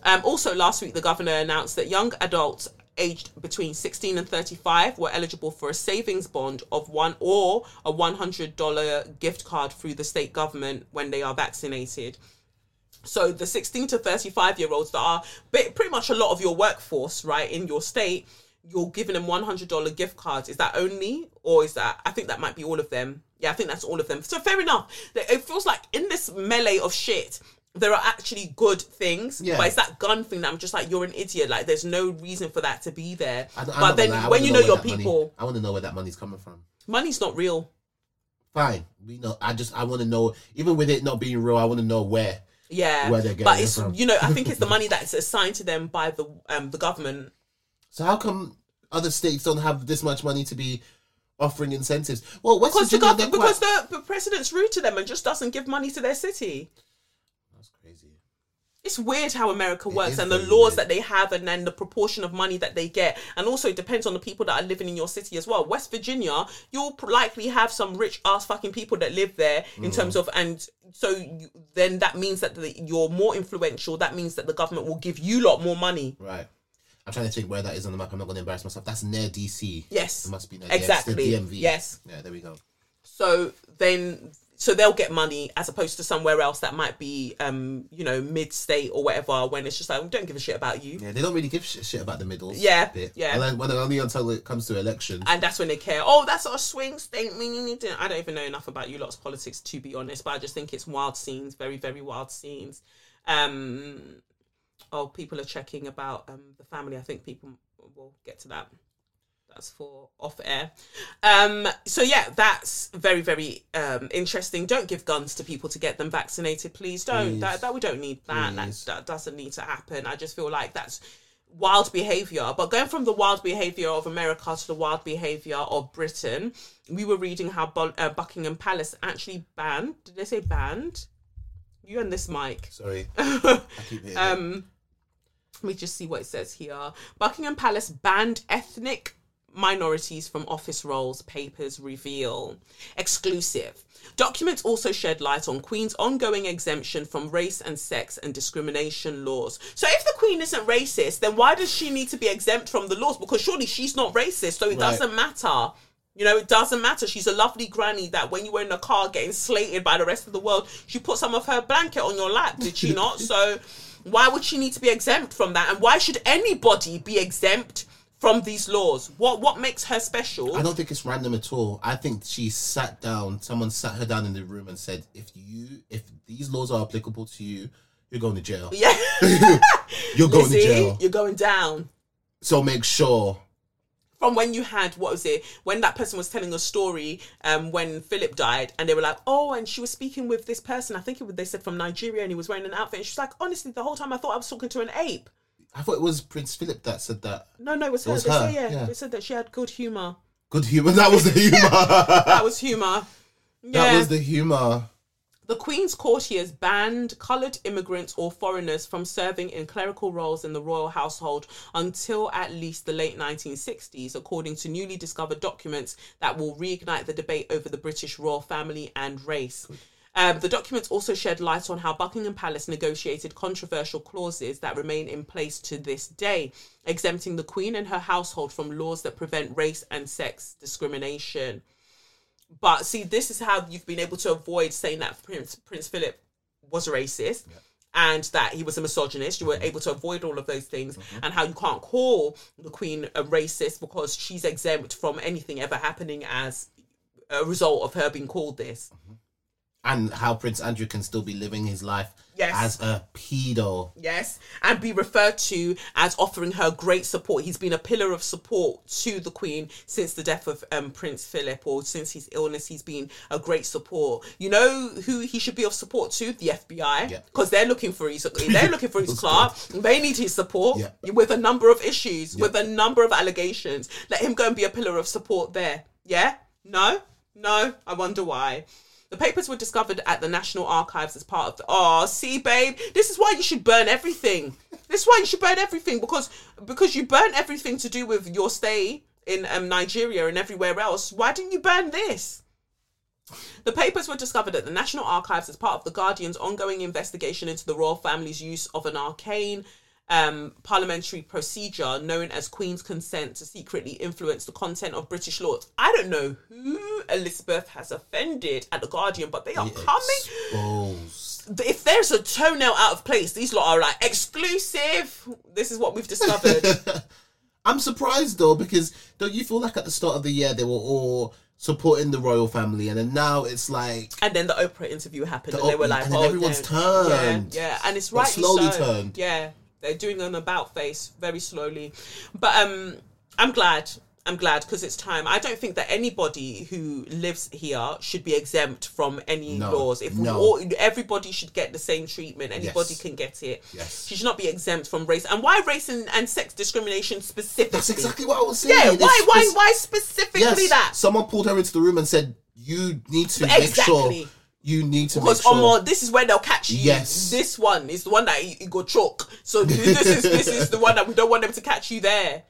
Um, also, last week, the governor announced that young adults aged between 16 and 35 were eligible for a savings bond of one or a $100 gift card through the state government when they are vaccinated. So the 16 to 35 year olds that are pretty much a lot of your workforce, right, in your state, you're giving them $100 gift cards. Is that only, or is that, I think that might be all of them. Yeah, I think that's all of them. So fair enough. It feels like in this melee of shit, there are actually good things, Yeah. but it's that gun thing that I'm just like, you're an idiot. Like, there's no reason for that to be there. I, but then lie, when you know where your that money- people, I want to know where that money's coming from. money's not real. Fine, we know. I just I want to know, even with it not being real, I want to know where. Yeah, Where they're getting but it from. you know I think it's the money that's assigned to them by the um the government. So how come other states don't have this much money to be offering incentives? Well, West Because the gov- because quite- the, the president's rude to them and just doesn't give money to their city. It's weird how America works and the laws weird. that they have and then the proportion of money that they get. And also it depends on the people that are living in your city as well. West Virginia, you'll pr- likely have some rich ass fucking people that live there in terms Mm. of, and so you, then that means that the, you're more influential. That means that the government will give you a lot more money. Right. I'm trying to think where that is on the map. I'm not going to embarrass myself. That's near DC. Yes. It must be near Exactly. DMV. Yes. Yeah, there we go. So then, so they'll get money as opposed to somewhere else that might be, um, you know, mid-state or whatever. When it's just like, we don't give a shit about you. Yeah, they don't really give shit, shit about the middles. Yeah, bit. yeah. And then, when only until it comes to elections. and that's when they care. Oh, that's our swing state. I don't even know enough about you lot's politics to be honest, but I just think it's wild scenes, very, very wild scenes. Um, oh, people are checking about um the family. I think people will get to that. That's for off air. Um, so yeah, that's very, very um interesting. Don't give guns to people to get them vaccinated, please. Don't. Please. That that we don't need that. that. That doesn't need to happen. I just feel like that's wild behavior. But going from the wild behavior of America to the wild behavior of Britain, we were reading how Bu- uh, Buckingham Palace actually banned. Did they say banned? You and this mic. Sorry. I keep. Um, let me just see what it says here. Buckingham Palace banned ethnic minorities from office roles, papers reveal. Exclusive. Documents also shed light on Queen's ongoing exemption from race and sex and discrimination laws. So, if the Queen isn't racist, then why does she need to be exempt from the laws? Because surely she's not racist, so it Right. doesn't matter. You know, it doesn't matter. She's a lovely granny that when you were in the car getting slated by the rest of the world, she put some of her blanket on your lap, did she not? So why would she need to be exempt from that? And why should anybody be exempt from these laws? What what makes her special? I don't think it's random at all. I think she sat down. Someone sat her down in the room and said, "If you, if these laws are applicable to you, you're going to jail. Yeah. You're going to jail. you're going down. So make sure." From when you had what was it? When that person was telling a story, um, when Philip died, and they were like, "Oh," and she was speaking with this person. I think it was, they said from Nigeria, and he was wearing an outfit. And she was like, "Honestly, the whole time I thought I was talking to an ape." I thought it was Prince Philip that said that. No, no, it was It her. was they her, said yeah, yeah. they said that she had good humor. Good humor. That was the humor. That was humor. Yeah. That was the humor. The Queen's courtiers banned coloured immigrants or foreigners from serving in clerical roles in the royal household until at least the late 1960s, according to newly discovered documents that will reignite the debate over the British royal family and race. Um, the documents also shed light on how Buckingham Palace negotiated controversial clauses that remain in place to this day, exempting the Queen and her household from laws that prevent race and sex discrimination. But see, this is how you've been able to avoid saying that Prince Prince Philip was a racist and that he was a misogynist. You were mm-hmm. able to avoid all of those things, mm-hmm. and how you can't call the Queen a racist because she's exempt from anything ever happening as a result of her being called this. Mm-hmm. And how Prince Andrew can still be living his life Yes. as a pedo. Yes, and be referred to as offering her great support. He's been a pillar of support to the Queen since the death of um, Prince Philip, or since his illness. He's been a great support. You know who he should be of support to? The FBI, Yeah. because they're looking for his they're looking for his clerk. They need his support Yeah. with a number of issues, with a number of allegations. Let him go and be a pillar of support there. Yeah? No? No? I wonder why. The papers were discovered at the National Archives as part of the. Oh, see, babe, this is why you should burn everything. This is why you should burn everything because because you burn everything to do with your stay in um, Nigeria and everywhere else. Why didn't you burn this? The papers were discovered at the National Archives as part of the Guardian's ongoing investigation into the royal family's use of an arcane um, parliamentary procedure known as Queen's consent to secretly influence the content of British laws. I don't know who Elizabeth has offended at the Guardian, but they are coming. If there's a toenail out of place, these lot are like exclusive. This is what we've discovered. I'm surprised though because don't you feel like at the start of the year they were all supporting the royal family and then now it's like And then the Oprah interview happened, The and they were like, and "Oh, everyone's don't." turned. Yeah, yeah, and it's right. slowly so. turned. Yeah, they're doing an about face very slowly, but um, I'm glad. I'm glad because it's time. I don't think that anybody who lives here should be exempt from any No, laws. If no. all, everybody should get the same treatment. Anybody Yes. can get it. Yes. She should not be exempt from race. And why race and, and sex discrimination specifically? that's exactly what I was saying. Yeah, It's why, why, why specifically yes, that? someone pulled her into the room and said you need to make sure Exactly. You need to Because make sure. Omo, this is where they'll catch you. Yes. This one is the one that you, you go choke. So this is this is the one that we don't want them to catch you there.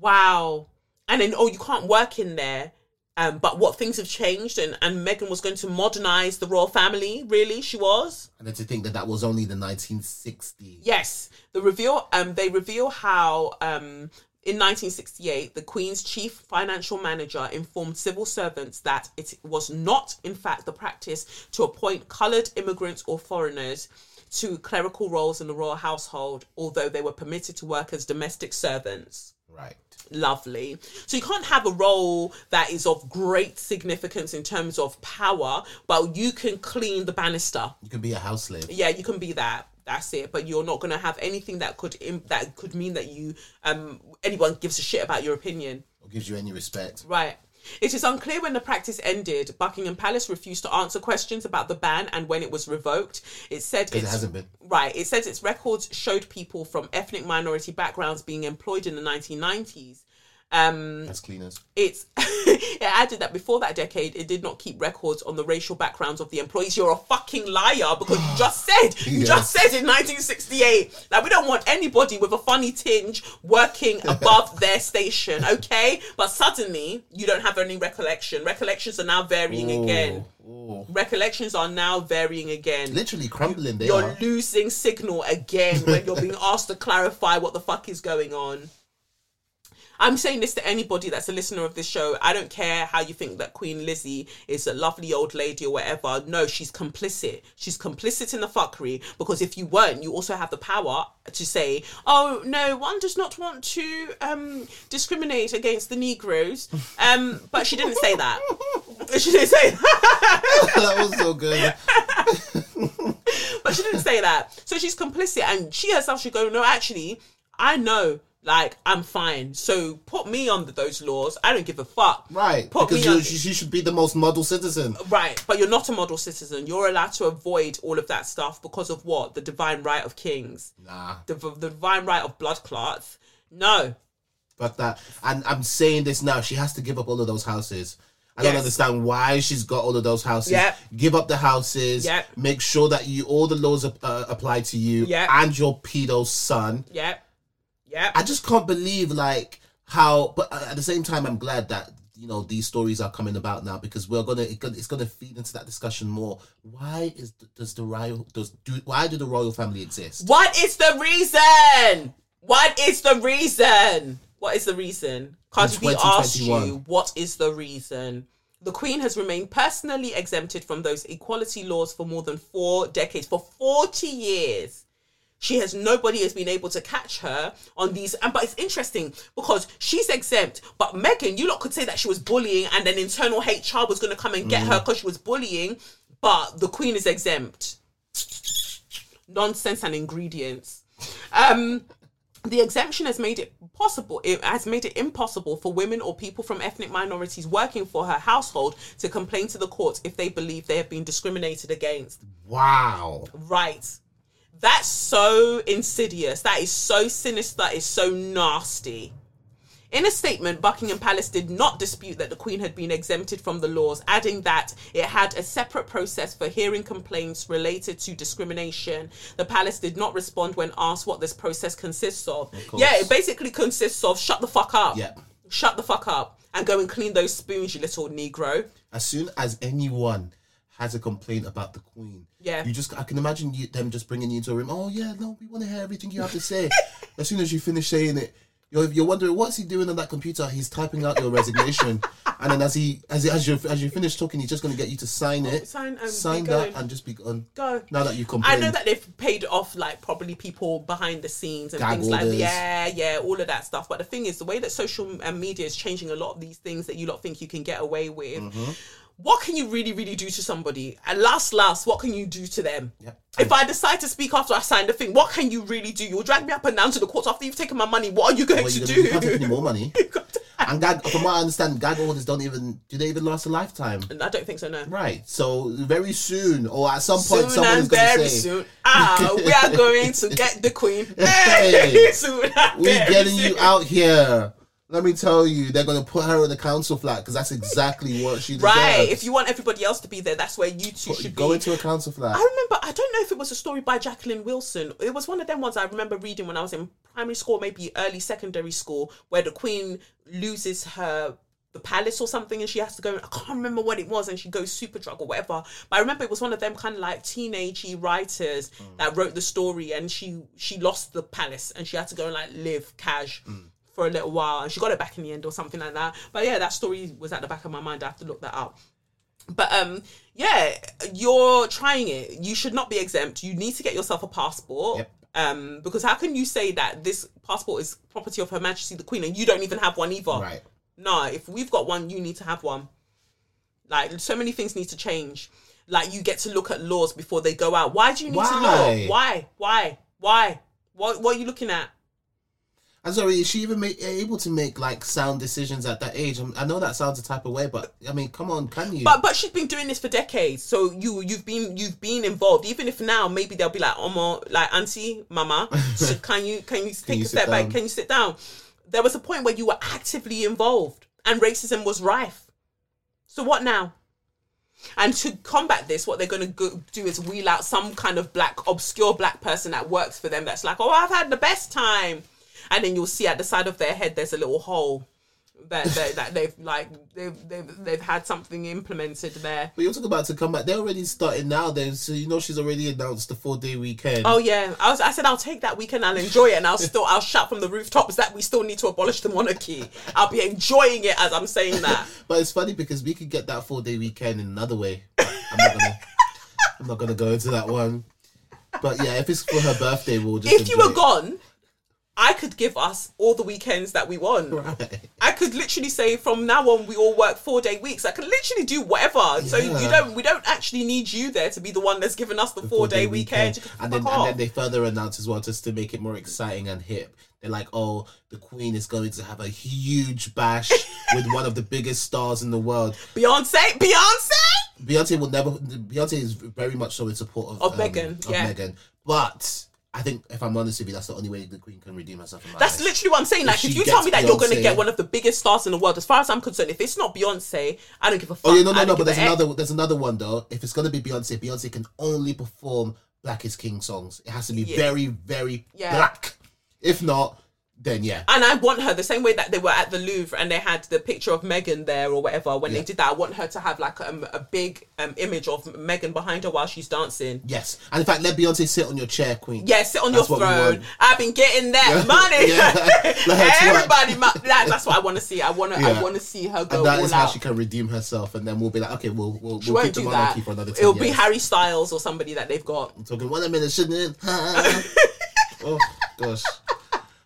Wow. And then oh, you can't work in there. Um, but what things have changed, and and Meghan was going to modernize the royal family. Really, she was. and then to think that that was only the 1960s. Yes, the reveal. Um, they reveal how um. In 1968, the Queen's chief financial manager informed civil servants that it was not, in fact, the practice to appoint coloured immigrants or foreigners to clerical roles in the royal household, although they were permitted to work as domestic servants. Right. Lovely. So you can't have a role that is of great significance in terms of power, but you can clean the banister You can be a house slave. yeah you can be that that's it but you're not going to have anything that could Im- that could mean that you um anyone gives a shit about your opinion Or gives you any respect. right it is unclear when the practice ended. Buckingham Palace refused to answer questions about the ban and when it was revoked. It said it hasn't been. Right. It says its records showed people from ethnic minority backgrounds being employed in the 1990s. Um, As cleaners. it's it added that before that decade it did not keep records on the racial backgrounds of the employees you're a fucking liar because you just said you just said in 1968 like we don't want anybody with a funny tinge working above their station okay but suddenly you don't have any recollection recollections are now varying again Ooh. recollections are now varying again Literally crumbling they you're are. losing signal again when you're being asked to clarify what the fuck is going on. I'm saying this to anybody that's a listener of this show. I don't care how you think that Queen Lizzie is a lovely old lady or whatever. No, she's complicit. She's complicit in the fuckery because if you weren't, you also have the power to say, "Oh no, one does not want to um, discriminate against the Negroes." Um, but she didn't say that. She didn't say that. that was so good. but she didn't say that. So she's complicit, and she herself should go. No, actually, I know. Like I'm fine. So put me under those laws. I don't give a fuck. Right. Put because you, under. you should be the most model citizen. Right, but you're not a model citizen. You're allowed to avoid all of that stuff because of what? The divine right of kings, Nah. the, the divine right of blood clots. No, But that, and I'm saying this now, she has to give up all of those houses. I don't understand why she's got all of those houses. Yep. Give up the houses. Yep. Make sure that you all the laws uh, apply to you Yep. and your pedo son. yep, yep. I just can't believe like how. But at the same time, I'm glad that you know these stories are coming about now because we're gonna it's gonna feed into that discussion more. Why is does the royal does do why do the royal family exist? What is the reason? What is the reason? What is the reason? Cardi B asked you, what is the reason? The Queen has remained personally exempted from those equality laws for more than four decades. For 40 years. She has nobody has been able to catch her on these. And but it's interesting because she's exempt, but Meghan, you lot could say that she was bullying, and then internal HR was going to come and get her because she was bullying. But the Queen is exempt nonsense and ingredients. Um, the exemption has made it possible. It has made it impossible for women or people from ethnic minorities working for her household to complain to the courts if they believe they have been discriminated against. Wow. Right. That's so insidious. That is so sinister. That is so nasty. In a statement, Buckingham Palace did not dispute that the Queen had been exempted from the laws, adding that it had a separate process for hearing complaints related to discrimination. The palace did not respond when asked what this process consists of. course. yeah, it basically consists of shut the fuck up. Yeah. Shut the fuck up and go and clean those spoons, you little Negro. As soon as anyone has a complaint about the Queen, Yeah. you just I can imagine you, them just bringing you into a room. Oh yeah, no, we want to hear everything you have to say. as soon as you finish saying it. You're, you're wondering what's he doing on that computer? He's typing out your resignation, and then as he as he, as you as you finish talking, he's just going to get you to sign it, sign and be sign that, and just be gone. Go. Now that you I complained, I know that they've paid off like probably people behind the scenes and Gag things like yeah, yeah, all of that stuff. But the thing is, the way that social um, media is changing a lot of these things that you lot think you can get away with. Mm-hmm. What can you really, really do to somebody? And last, last, what can you do to them? Yep. If I decide to speak after I sign the thing, what can you really do? You'll drag me up and down to the courts after you've taken my money. What are you going Well, to you, do? you can't take any more money. and gag, from what I understand, gag orders don't even do they even last a lifetime? I don't think so. No. Right. So very soon, or at some point, Soon someone is going to very say, soon, ah, we are going to get the queen. Hey. soon and "We're getting soon. you out here." Let me tell you, they're gonna put her in the council flat because that's exactly what she deserves. Right. If you want everybody else to be there, that's where you two Put- should go be. into a council flat. I remember, I don't know if it was a story by Jacqueline Wilson. It was one of them ones I remember reading when I was in primary school, maybe early secondary school, where the Queen loses her the palace or something and she has to go I can't remember what it was and she goes super drug or whatever. But I remember it was one of them kind of like teenagey writers mm. that wrote the story and she she lost the palace and she had to go and like live cash mm. For a little while and she got it back in the end or something like that. But yeah, that story was at the back of my mind. I have to look that up. But um, yeah, you're trying it. You should not be exempt. You need to get yourself a passport. Yep. Um, because how can you say that this passport is property of Her Majesty the Queen and you don't even have one either? Right. No, if we've got one, you need to have one. Like so many things need to change. Like you get to look at laws before they go out. Why do you need to Why? look? Why? Why? Why? What? What are you looking at? I'm sorry, is she even make, able to make like sound decisions at that age? I know that sounds a type of way, but I mean, come on, can you? But but she's been doing this for decades. So you you've been you've been involved. Even if now maybe they'll be like, Omo, like auntie, mama, so can you can you take you a step back? Can you sit down? There was a point where you were actively involved and racism was rife. So what now? And to combat this, what they're going to do is wheel out some kind of black, obscure black person that works for them that's like, oh, I've had the best time. And then you'll see at the side of their head, there's a little hole that, that, that they've like, they've, they've, they've had something implemented there. But you're talking about to come back. They're already starting now. Then, so you know she's already announced the four day weekend. Oh yeah, I was. I said I'll take that weekend. I'll enjoy it, and I'll still. I'll shout from the rooftops that we still need to abolish the monarchy. I'll be enjoying it as I'm saying that. But it's funny because we could get that four day weekend in another way. I'm not gonna. I'm not gonna go into that one. But yeah, if it's for her birthday, we'll just. if you were it. gone, I could give us all the weekends that we want. Right. I could literally say from now on we all work four day weeks. I can literally do whatever. So you Yeah. don't. We don't actually need you there to be the one that's giving us the, four day weekend. Can And then, fuck and then they further announce as well, just to make it more exciting and hip. They're like, oh, the Queen is going to have a huge bash with one of the biggest stars in the world. Beyonce, Beyonce. Beyonce will never. Beyonce is very much so in support of, Of um, Meghan, Of yeah. Meghan, but I think if I'm honest with you, that's the only way the Queen can redeem herself. That's literally what I'm saying. Like, she if you tell me that you're going to get one of the biggest stars in the world, as far as I'm concerned, if it's not Beyonce, I don't give a fuck. Oh yeah, no, no, no. But there's a heck. another. There's another one though. If it's gonna be Beyonce, Beyonce can only perform Black is King songs. It has to be Yeah. very, very Yeah. black. If not, then yeah. And I want her the same way that they were at the Louvre and they had the picture of Megan there or whatever. When Yeah. they did that, I want her to have like um, a big um, image of Megan behind her while she's dancing. Yes, and in fact, let Beyonce sit on your chair, Queen. Yeah, sit on That's your throne. I've been getting that money. Yeah. Let her twerk. Everybody, that, that's what I want to see. I want to. I want to see her go And that all is how out. she can redeem herself, and then we'll be like, okay, we'll we'll, She we'll keep the do monarchy that. for another 10 It'll be. Harry Styles or somebody that they've got. I'm talking one minute, shouldn't it? oh gosh,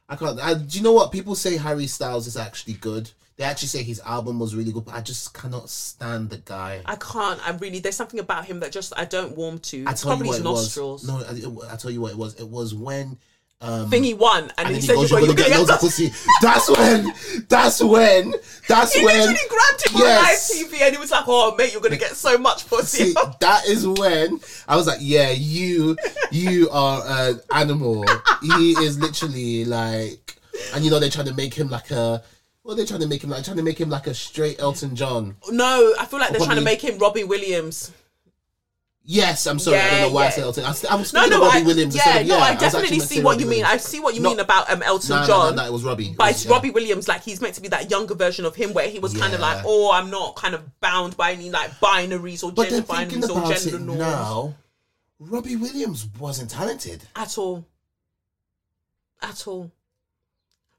I can't. I, do you know what people say? Harry Styles is actually good. They actually say his album was really good, but I just cannot stand the guy. I can't. I really. There's something about him that just I don't warm to. I It's tell you what his it nostrils. was. No, I, I tell you what it was. It was when. Um, Thingy won, and, and he he said goes, you're "You're going gonna get loads of pussy." That's when. That's when. That's He when. He literally grabbed him Yes. on live TV and he was like, "Oh mate, you're gonna get so much pussy." See, that is when I was like, "Yeah, you, you are an animal." He is literally like, and you know they're trying to make him like a. What are they trying to make him like? Trying to make him like a straight Elton John. no, I feel like they're trying to make him Robbie Williams. Yes, I'm sorry. I don't know why I said Elton. I, was- I was No, speaking no, of Robbie I, Williams. yeah, instead of, no, yeah, I was actually definitely see what Robbie you mean. I see what you No. mean about um, Elton No, no, John. no, no, it was Robbie. But it's yeah. Robbie Williams, like he's meant to be that younger version of him, where he was kind of like, "Oh, I'm not kind of bound by any like binaries or But gender binaries or gender norms now, Robbie Williams wasn't talented. at all, at all."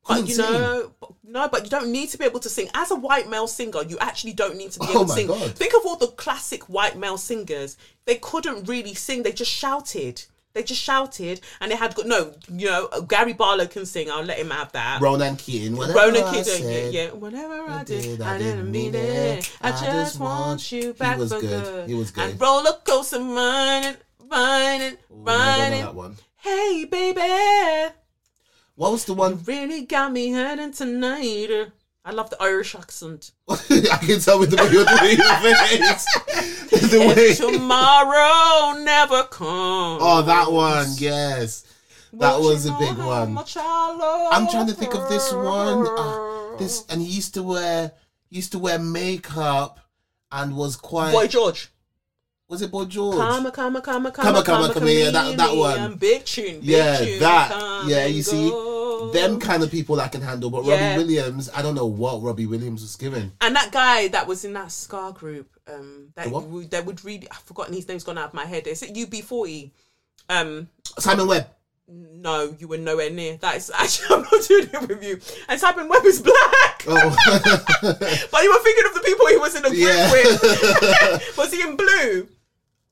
But you know, but- no, but you don't need to be able to sing. As a white male singer, you actually don't need to be Oh able to sing. God. Think of all the classic white male singers. They couldn't really sing. They just shouted. They just shouted, and they had good. No, you know, Gary Barlow can sing. I'll let him have that. Ronan Keating. whatever Ronan I Keating, yeah, yeah. Whatever I did, did, I didn't mean it. I just want you back for good. good. He was good. And roller coaster running, running, Ooh, I don't know running. Hey, baby. What was the one? Really got me hurting tonight. I love the Irish accent. I can tell with the way you're doing your face. the way. If tomorrow never comes. Oh, that one. Yes. That was a big one. I'm trying to think of this one. Uh, This and he used to wear used to wear makeup and was quite. Boy George. Was it Boy George? Come, come, come, come, Come, come, come, yeah, that- that one. Big tune. Big yeah, tune, that. Yeah, you see, go. them kind of people I can handle. But Yeah. Robbie Williams, I don't know what Robbie Williams was given. And that guy that was in that ska group, um, that would, that would read. I've forgotten his name's gone out of my head. Is it UB40? Um, Simon Webb. no, you were nowhere near. That is actually I'm not doing it with you. And Simon Webb is black, Oh, but you were thinking of the people he was in a group Yeah. with. was he in blue?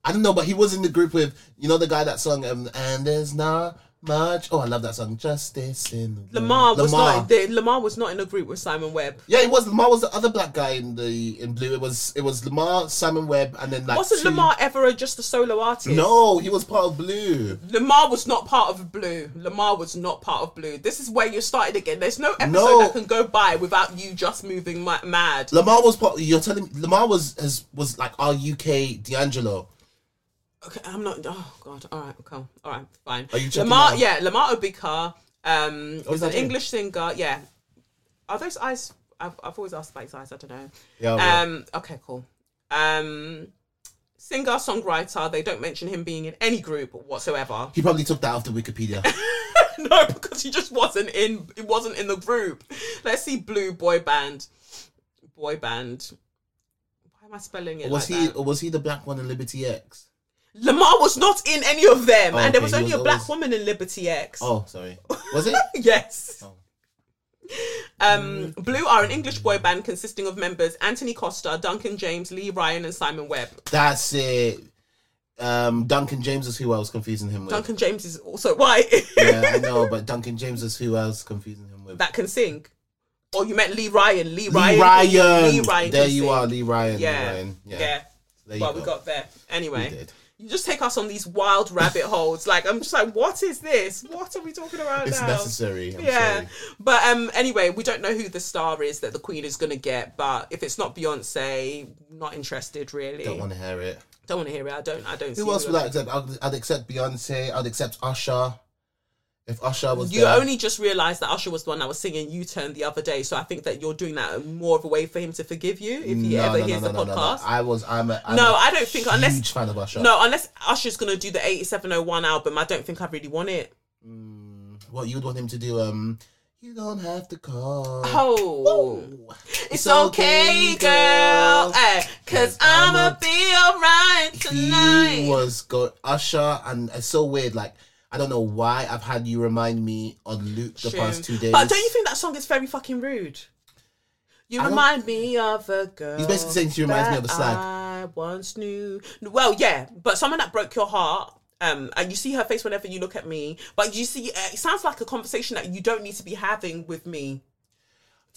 I don't know, but he was in the group with you know the guy that sung um, and there's not much. Oh, I love that song. Justice in. Lemar was Lemar. not. The, Lemar was not in a group with Simon Webb. Yeah, it was Lemar was the other black guy in the in blue. It was it was Lemar, Simon Webb, and then like Wasn't two- Lemar ever a, just a solo artist? No, he was part of blue. Lemar was not part of Blue. Lemar was not part of Blue. This is where you started again. There's no episode No. that can go by without you just moving mad. Lemar was part. You're telling me Lemar was has, was like our UK D'Angelo. Okay, I'm not. Oh God. All right. Okay. All right. Fine. Are you checking Lemar? now? Yeah. Lemar Obika. Um, Oh, is an? English singer. Yeah. Are those eyes? I've, I've always asked about his eyes. I don't know. Yeah. Um. Okay. Cool. Um. Singer songwriter. They don't mention him being in any group whatsoever. He probably took that off the Wikipedia. no, because he just wasn't in. He wasn't in the group. Let's see, Blue boy band, boy band. Why am I spelling it? was like he that? or was he the black one in Liberty X? Lemar was not in any of them, Oh, and there okay, was only was a black always- woman in Liberty X. Oh, sorry. Was it? yes. Oh. Um, Blue are an English boy band consisting of members Anthony Costa, Duncan James, Lee Ryan, and Simon Webb. That's it. Um, Duncan James is who I was confusing him with. Duncan James is also white. yeah, I know, but Duncan James is who I was confusing him with. that can sing. Or you meant Lee Ryan? Lee, Lee Ryan. Ryan. Lee Ryan. There you sing. are, Lee Ryan. Lee Yeah. Ryan. Yeah. Yeah. There you well, go. we got there. Anyway. You just take us on these wild rabbit holes. Like I'm just like, what is this? What are we talking about It's now? necessary. I'm yeah, sorry. but um, anyway, we don't know who the star is that the Queen is gonna get. But if it's not Beyonce, not interested really. Don't want to hear it. Don't want to hear it. I don't. I don't. see Who else would I accept? I'd, I'd accept Beyonce. I'd accept Usher. If Usher was You there. only just realised that Usher was the one that was singing U Turn the other day, so I think that you're doing that more of a way for him to forgive you if he No, ever no, hears no, the no, no, no. podcast. I was. I'm a. I'm No, a I don't think huge unless fan of Usher. no, unless Usher's gonna do the 8701 album, I don't think I really want it. What you'd want him to do? Um, you don't have to call. Oh, it's okay, girl, eh, cause I'ma be alright tonight. He was got Usher, and it's so weird. Like I don't know why I've had you remind me on loop the True. past two days. But don't you think that song is very fucking rude? You I don't- remind me of a girl. He's basically saying she reminds me of a slag. I once knew. Well, yeah, but someone that broke your heart. Um, and you see her face whenever you look at me, but you see, it sounds like a conversation that you don't need to be having with me.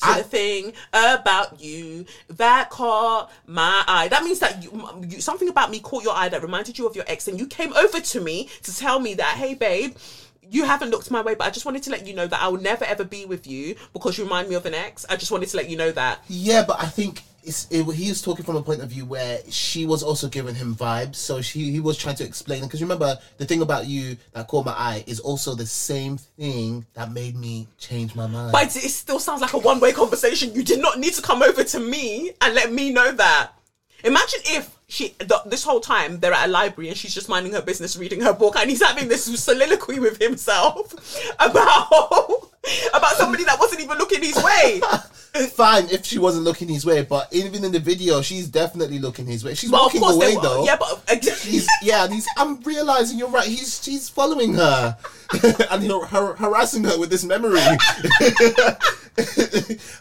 I- Something about you that caught my eye. That means that you, you, something about me caught your eye that reminded you of your ex, and you came over to me to tell me that, hey, babe, you haven't looked my way, but I just wanted to let you know that I will never ever be with you because you remind me of an ex. I just wanted to let you know that. Yeah, but I think it, he was talking from a point of view where she was also giving him vibes, so she he was trying to explain. Because remember, the thing about you that caught my eye is also the same thing that made me change my mind. But it, still sounds like a one way conversation. You did not need to come over to me and let me know that. Imagine if she the, this whole time they're at a library and she's just minding her business, reading her book, and he's having this soliloquy with himself about about somebody that wasn't even looking his way. Fine if she wasn't looking his way, but even in the video, she's definitely looking his way. She's But walking away though. yeah, but uh, He's yeah, and he's. I'm realizing you're right. He's she's following her, and he'll har- harassing her with this memory.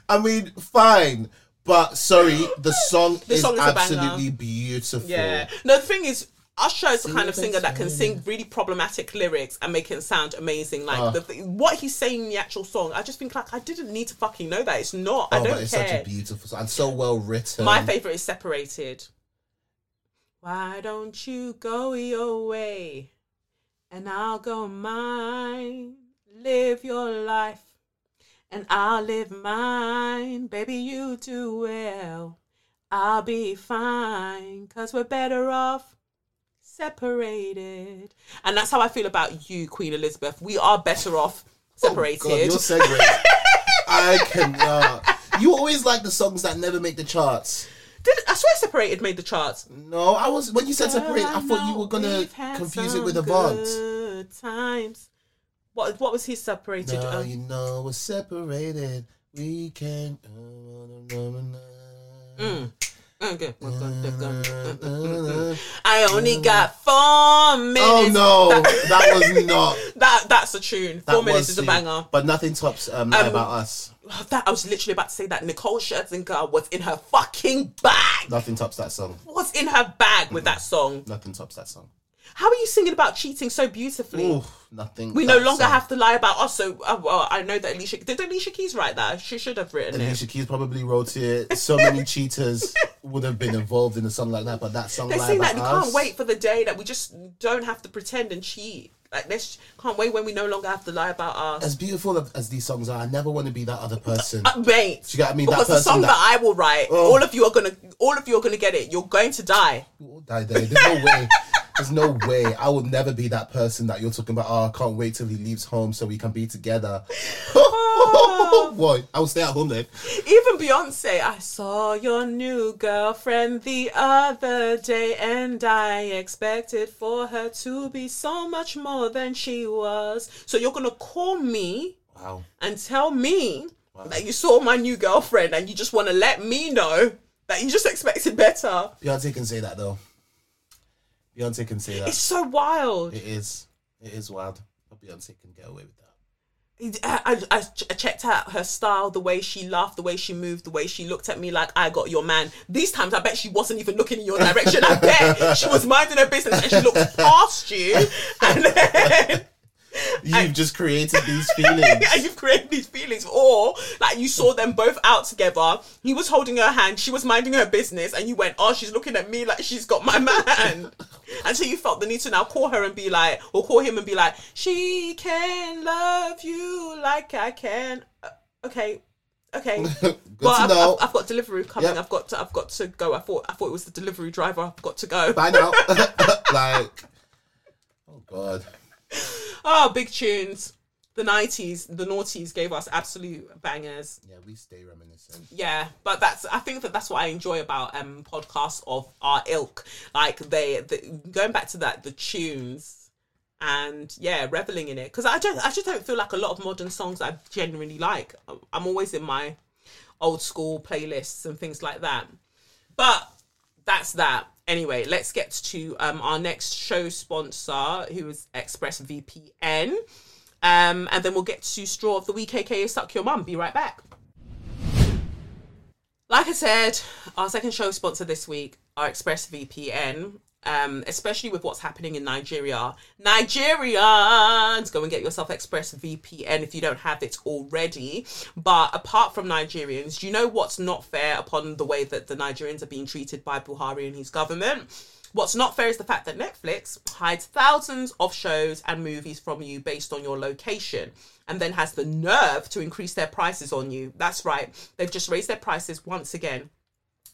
I mean, fine, but sorry, the song is song is absolutely beautiful. Yeah. No, the thing is, Usher is the kind of singer that can sing really problematic lyrics and make it sound amazing. Like Oh. the th- what he's saying in the actual song, I just think like I didn't need to fucking know that. It's not. I Oh, don't but it's care. such a beautiful song and so well written. My favorite is Separated. Why don't you go your way and I'll go mine? Live your life and I'll live mine. Baby, you do well. I'll be fine because we're better off separated. And that's how I feel about you, Queen Elizabeth. We are better off separated. Oh, God, your segue. I cannot. You always like the songs that never make the charts. Did I swear separated made the charts? No, I was when you said separate, I thought you were gonna confuse it with Avant. Good times. What what was his separated? Now um, you know we're separated. We can. Mm. Okay. I only got four minutes. Oh no, that was not. That that's a tune. That Four minutes is a banger. But nothing tops um, Um, About Us. That I was literally about to say that Nicole Scherzinger was in her fucking bag. Nothing tops that song. Was in her bag with that song. Nothing tops that song. How are you singing about cheating so beautifully? Ooh, nothing. We no longer song. have to lie about us. So, uh, well, I know that Alicia did Alicia Keys write that. She should have written it. Alicia Keys probably wrote it. So many cheaters would have been involved in a song like that, but that song Lie saying that we Us. can't wait for the day that we just don't have to pretend and cheat. Like this, can't wait when we no longer have to lie about us. As beautiful as these songs are, I never want to be that other person. Uh, mate, Do you get what I mean? That because the song that, that- I will write, Oh. all of you are gonna, all of you are gonna get it. You're going to die. We'll die there. There's no way. There's no way. I will never be that person that you're talking about. Oh, I can't wait till he leaves home so we can be together. Boy, I will stay at home then. Even Beyonce, I saw your new girlfriend the other day, and I expected for her to be so much more than she was. So you're gonna call me Wow. and tell me that you saw my new girlfriend, and you just want to let me know that you just expected better. Beyonce can say that though. Beyonce can say that. It's so wild. It is. It is wild. But Beyonce can get away with that. I, I, I checked out her style, the way she laughed, the way she moved, the way she looked at me like I got your man. These times, I bet she wasn't even looking in your direction. I bet she was minding her business and she looked past you, and then You've just created these feelings. you've created these feelings. Or like you saw them both out together. He was holding her hand, she was minding her business, and you went, "Oh, she's looking at me like she's got my man." and so you felt the need to now call her and be like, or call him and be like, "She can love you like I can." Uh, okay. Okay. To I've. I've, I've got delivery coming. Yep. I've got to, I've got to go. I thought I thought it was the delivery driver. I've got to go. Bye now. like, oh god. Oh, big tunes. The nineties, the noughties gave us absolute bangers. Yeah, we stay reminiscent. Yeah, but that's I think that that's what I enjoy about um podcasts of our ilk. Like they, the going back to that the tunes and yeah, reveling in it because I don't I just don't feel like a lot of modern songs I genuinely like. I'm always in my old school playlists and things like that. But that's that. Anyway, let's get to um, our next show sponsor, who is ExpressVPN. Um, and then we'll get to Straw of the Week, aka Suck Your Mum. Be right back. Like I said, our second show sponsor this week are ExpressVPN. Um, especially with what's happening in Nigeria. Nigerians, go and get yourself ExpressVPN if you don't have it already. But apart from Nigerians, do you know what's not fair upon the way that the Nigerians are being treated by Buhari and his government? What's not fair is the fact that Netflix hides thousands of shows and movies from you based on your location and then has the nerve to increase their prices on you. That's right, they've just raised their prices once again.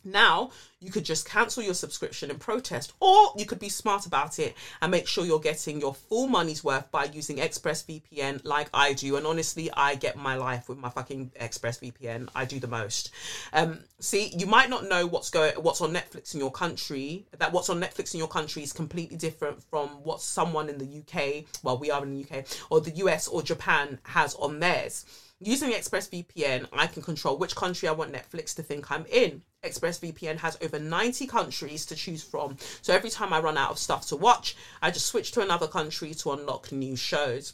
Now, you could just cancel your subscription and protest, or you could be smart about it and make sure you're getting your full money's worth by using ExpressVPN like I do. And honestly, I get my life with my fucking ExpressVPN. I do the most. Um, see, you might not know what's going, what's on Netflix in your country. That what's on Netflix in your country is completely different from what someone in the UK, well, we are in the UK, or the US or Japan has on theirs. Using ExpressVPN, I can control which country I want Netflix to think I'm in. ExpressVPN has over 90 countries to choose from. So every time I run out of stuff to watch, I just switch to another country to unlock new shows.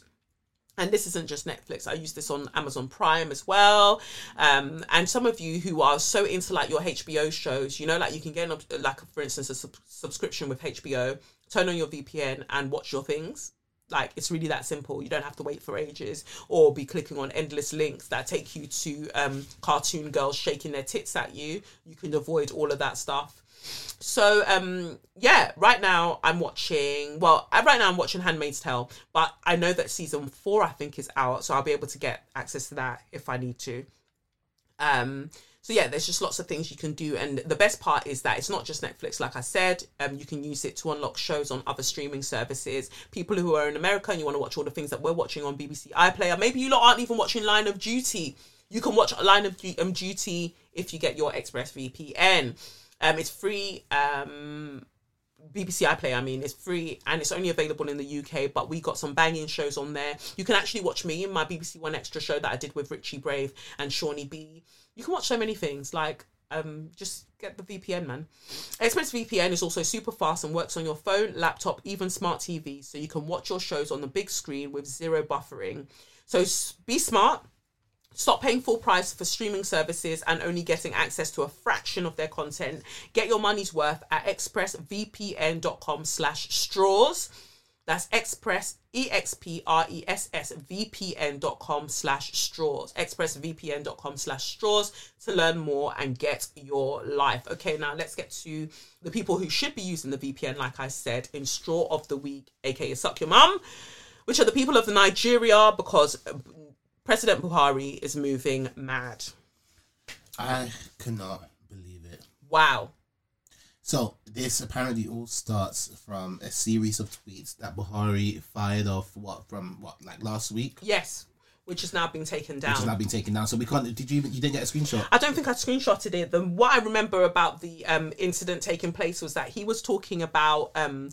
And this isn't just Netflix. I use this on Amazon Prime as well. Um, and some of you who are so into like your HBO shows, you know, like you can get like for instance a sub- subscription with HBO, turn on your VPN and watch your things. Like it's really that simple. You don't have to wait for ages or be clicking on endless links that take you to um, cartoon girls shaking their tits at you. You can avoid all of that stuff. So um yeah, right now I'm watching. Well, uh, right now I'm watching *Handmaid's Tale*, but I know that season four I think is out, so I'll be able to get access to that if I need to. Um, so yeah, there's just lots of things you can do, and the best part is that it's not just Netflix. Like I said, um, you can use it to unlock shows on other streaming services. People who are in America and you want to watch all the things that we're watching on BBC iPlayer, maybe you lot aren't even watching Line of Duty. You can watch Line of um, Duty if you get your ExpressVPN. Um, it's free. Um, BBC iPlayer, I mean, it's free and it's only available in the UK, but we got some banging shows on there. You can actually watch me in my BBC One Extra show that I did with Richie Brave and Shawnee B. You can watch so many things. Like, um, just get the VPN, man. ExpressVPN is also super fast and works on your phone, laptop, even smart TV, so you can watch your shows on the big screen with zero buffering. So be smart. Stop paying full price for streaming services and only getting access to a fraction of their content. Get your money's worth at expressvpn.com slash straws. That's express, E E-X-P-R-E-S-S, vpn.com slash straws. expressvpn.com slash straws to learn more and get your life. Okay, now let's get to the people who should be using the VPN, like I said, in Straw of the Week, aka Suck Your Mum, which are the people of the Nigeria because President Buhari is moving mad. I cannot believe it. Wow. So this apparently all starts from a series of tweets that Buhari fired off. What from what like last week, Yes, which has now been taken down. which has now been taken down. So we can't. Did you? even- You didn't get a screenshot. I don't think I screenshotted it. Then what I remember about the um, incident taking place was that he was talking about um,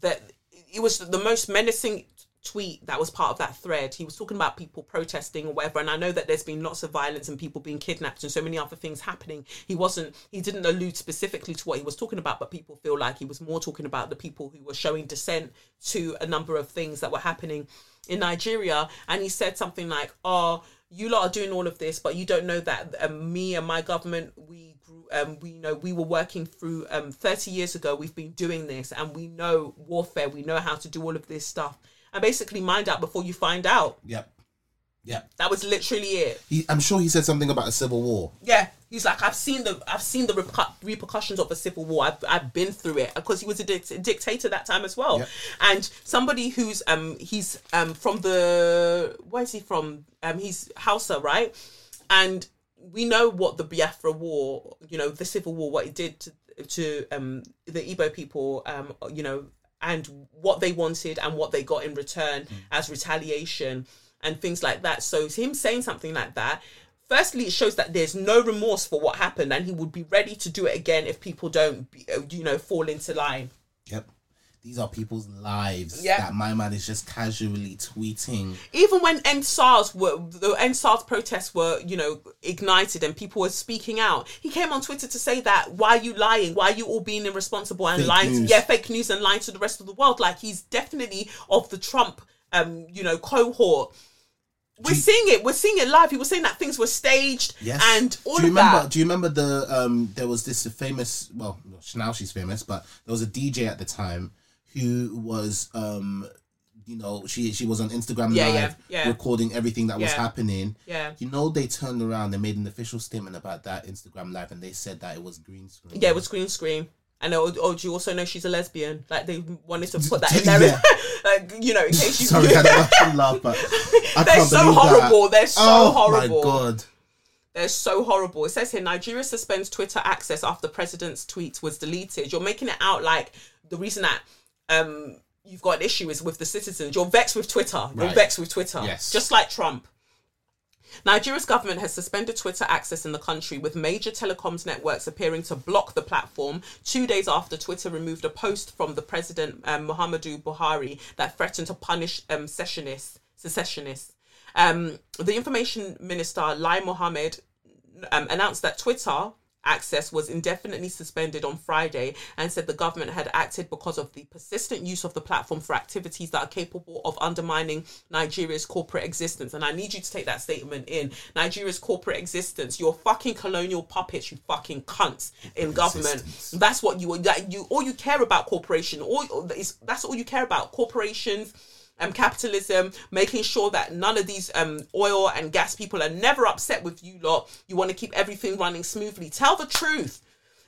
that it was the most menacing tweet that was part of that thread. He was talking about people protesting or whatever, and I know that there's been lots of violence and people being kidnapped and so many other things happening. He wasn't. He didn't allude specifically to what he was talking about, but people feel like he was more talking about the people who were showing dissent to a number of things that were happening in Nigeria, and he said something like, "Oh." you lot are doing all of this, but you don't know that um, me and my government, we grew, um, we you know we were working through um, 30 years ago. We've been doing this, and we know warfare. We know how to do all of this stuff, and basically mind out before you find out. Yep. Yep. That was literally it. He, I'm sure he said something about a civil war. Yeah, he's like, I've seen the I've seen the repercu- repercussions of a civil war. I've I've been through it because he was a dict- dictator that time as well. Yep. And somebody who's um he's um from the where is he from? Um, he's Hausa, right? And we know what the Biafra War, you know, the civil war, what it did to to um the Igbo people, um, you know, and what they wanted and what they got in return mm. as retaliation and things like that. So him saying something like that, firstly, it shows that there's no remorse for what happened, and he would be ready to do it again if people don't, you know, fall into line. Yep. These are people's lives Yep. that my man is just casually tweeting. Even when End SARS were the End SARS protests were, you know, ignited and people were speaking out, he came on Twitter to say that why are you lying? Why are you all being irresponsible and Fake lying? news. Yeah, fake news and lying to the rest of the world. Like he's definitely of the Trump, um, you know, cohort. We're seeing it. We're seeing it live. He was saying that things were staged Yes. and all do you of remember? that. Do you remember the um? There was this famous. Well, now she's famous, but there was a DJ at the time who was um, you know, she she was on Instagram Yeah, live yeah, yeah. recording everything that was happening. Yeah. You know, they turned around. They made an official statement about that Instagram live, and they said that it was green screen. Yeah, it was green screen. And oh, oh, do you also know she's a lesbian? Like they wanted to put that in there, like you know, in case you. Sorry, I don't to laugh, but I They're so believe that. horrible. They're so oh horrible. my god! They're so horrible. It says here Nigeria suspends Twitter access after president's tweet was deleted. You're making it out like the reason that um you've got an issue is with the citizens. You're vexed with Twitter. You're Right. vexed with Twitter. Yes. Just like Trump. Nigeria's government has suspended Twitter access in the country, with major telecoms networks appearing to block the platform two days after Twitter removed a post from the president um, Muhammadu Buhari that threatened to punish um, secessionists. secessionists. Um, the information minister Lai Mohammed um, announced that Twitter access was indefinitely suspended on Friday and said the government had acted because of the persistent use of the platform for activities that are capable of undermining Nigeria's corporate existence. And I need you to take that statement in. Nigeria's corporate existence, you're fucking colonial puppets, you fucking cunts in government. That's what you are. that you all you care about corporation. All is that's all you care about. Corporations um, capitalism, making sure that none of these um, oil and gas people are never upset with you lot. You want to keep everything running smoothly. Tell the truth.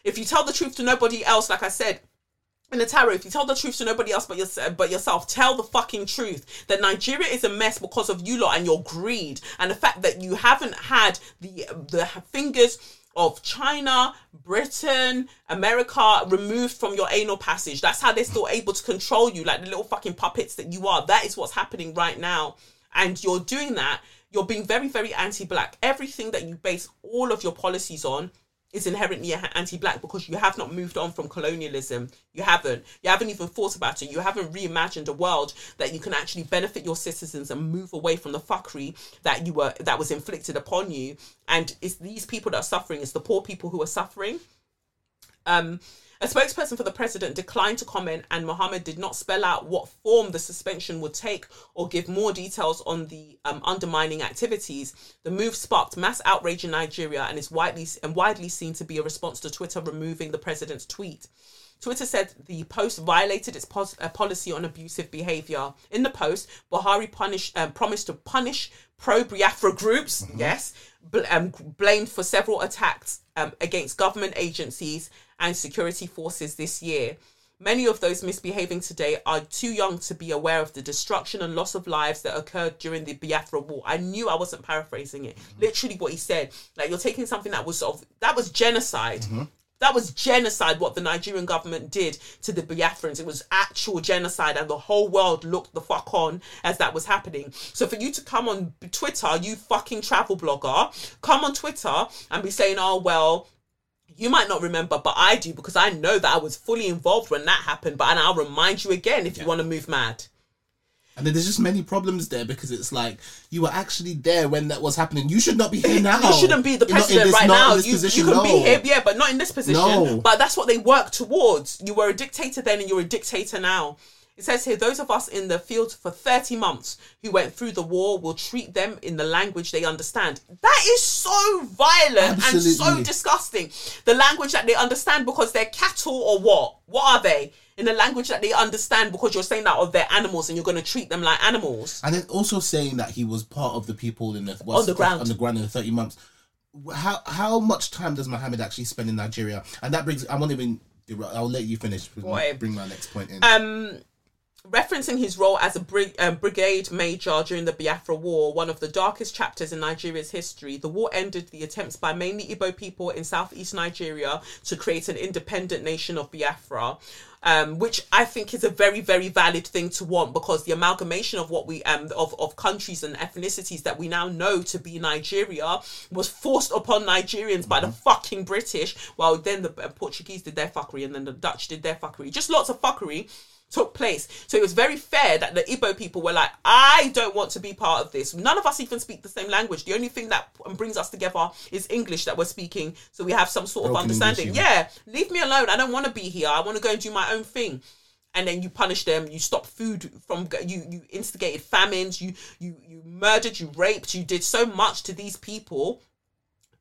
If you tell the truth to nobody else, like I said, in the tarot, if you tell the truth to nobody else but, your, but yourself, tell the fucking truth that Nigeria is a mess because of you lot and your greed and the fact that you haven't had the the fingers of China, Britain, America removed from your anal passage. That's how they're still able to control you, like the little fucking puppets that you are. That is what's happening right now, and you're doing that. you're being very, very anti-black. Everything that you base all of your policies on is inherently anti-black because you have not moved on from colonialism. You haven't. You haven't even thought about it. You haven't reimagined a world that you can actually benefit your citizens and move away from the fuckery that you were that was inflicted upon you. And it's these people that are suffering. It's the poor people who are suffering. Um, a spokesperson for the president declined to comment, and Mohammed did not spell out what form the suspension would take or give more details on the um, undermining activities. The move sparked mass outrage in Nigeria and is widely and widely seen to be a response to Twitter removing the president's tweet. Twitter said the post violated its pos- uh, policy on abusive behavior. In the post, Buhari punished, um, promised to punish pro Biafra groups, yes, bl- um, blamed for several attacks um, against government agencies and security forces this year. Many of those misbehaving today are too young to be aware of the destruction and loss of lives that occurred during the Biafra War. I knew I wasn't paraphrasing it. Mm-hmm. Literally, what he said. Like you're taking something that was sort of that was genocide. Mm-hmm. That was genocide. What the Nigerian government did to the Biafrans. It was actual genocide, and the whole world looked the fuck on as that was happening. So for you to come on Twitter, you fucking travel blogger, come on Twitter and be saying, "Oh well." You might not remember, but I do because I know that I was fully involved when that happened. But and I'll remind you again if you want to move mad. And then there's just many problems there because it's like you were actually there when that was happening. You should not be here now. You shouldn't be the president this- right now. You, position, you can be here, yeah, but not in this position. No. But that's what they work towards. You were a dictator then, and you're a dictator now. It says here, those of us in the field for 30 months who went through the war will treat them in the language they understand. That is so violent and so disgusting. The language that they understand because they're cattle or what? What are they? In the language that they understand because you're saying that of their animals and you're going to treat them like animals. And then also saying that he was part of the people in the what's- On the ground. on the ground in the thirty months. How how much time does Mohammed actually spend in Nigeria? And that brings I won't even. I'll let you finish. with my- Boy. Bring my next point in. um, referencing his role as a brig- um, brigade major during the Biafra War, one of the darkest chapters in Nigeria's history, the war ended the attempts by mainly Igbo people in southeast Nigeria to create an independent nation of Biafra. Um, which I think is a very, very valid thing to want because the amalgamation of what we um of, of countries and ethnicities that we now know to be Nigeria was forced upon Nigerians by the fucking British, while then the uh, Portuguese did their fuckery and then the Dutch did their fuckery. Just lots of fuckery took place. So it was very fair that the Igbo people were like, I don't want to be part of this. None of us even speak the same language. The only thing that brings us together is English that we're speaking. So we have some sort of understanding. English, yeah, leave me alone. I don't want to be here. I want to go and do my own thing. And then you punish them. You stop food from you. You instigated famines. You you you murdered. You raped. You did so much to these people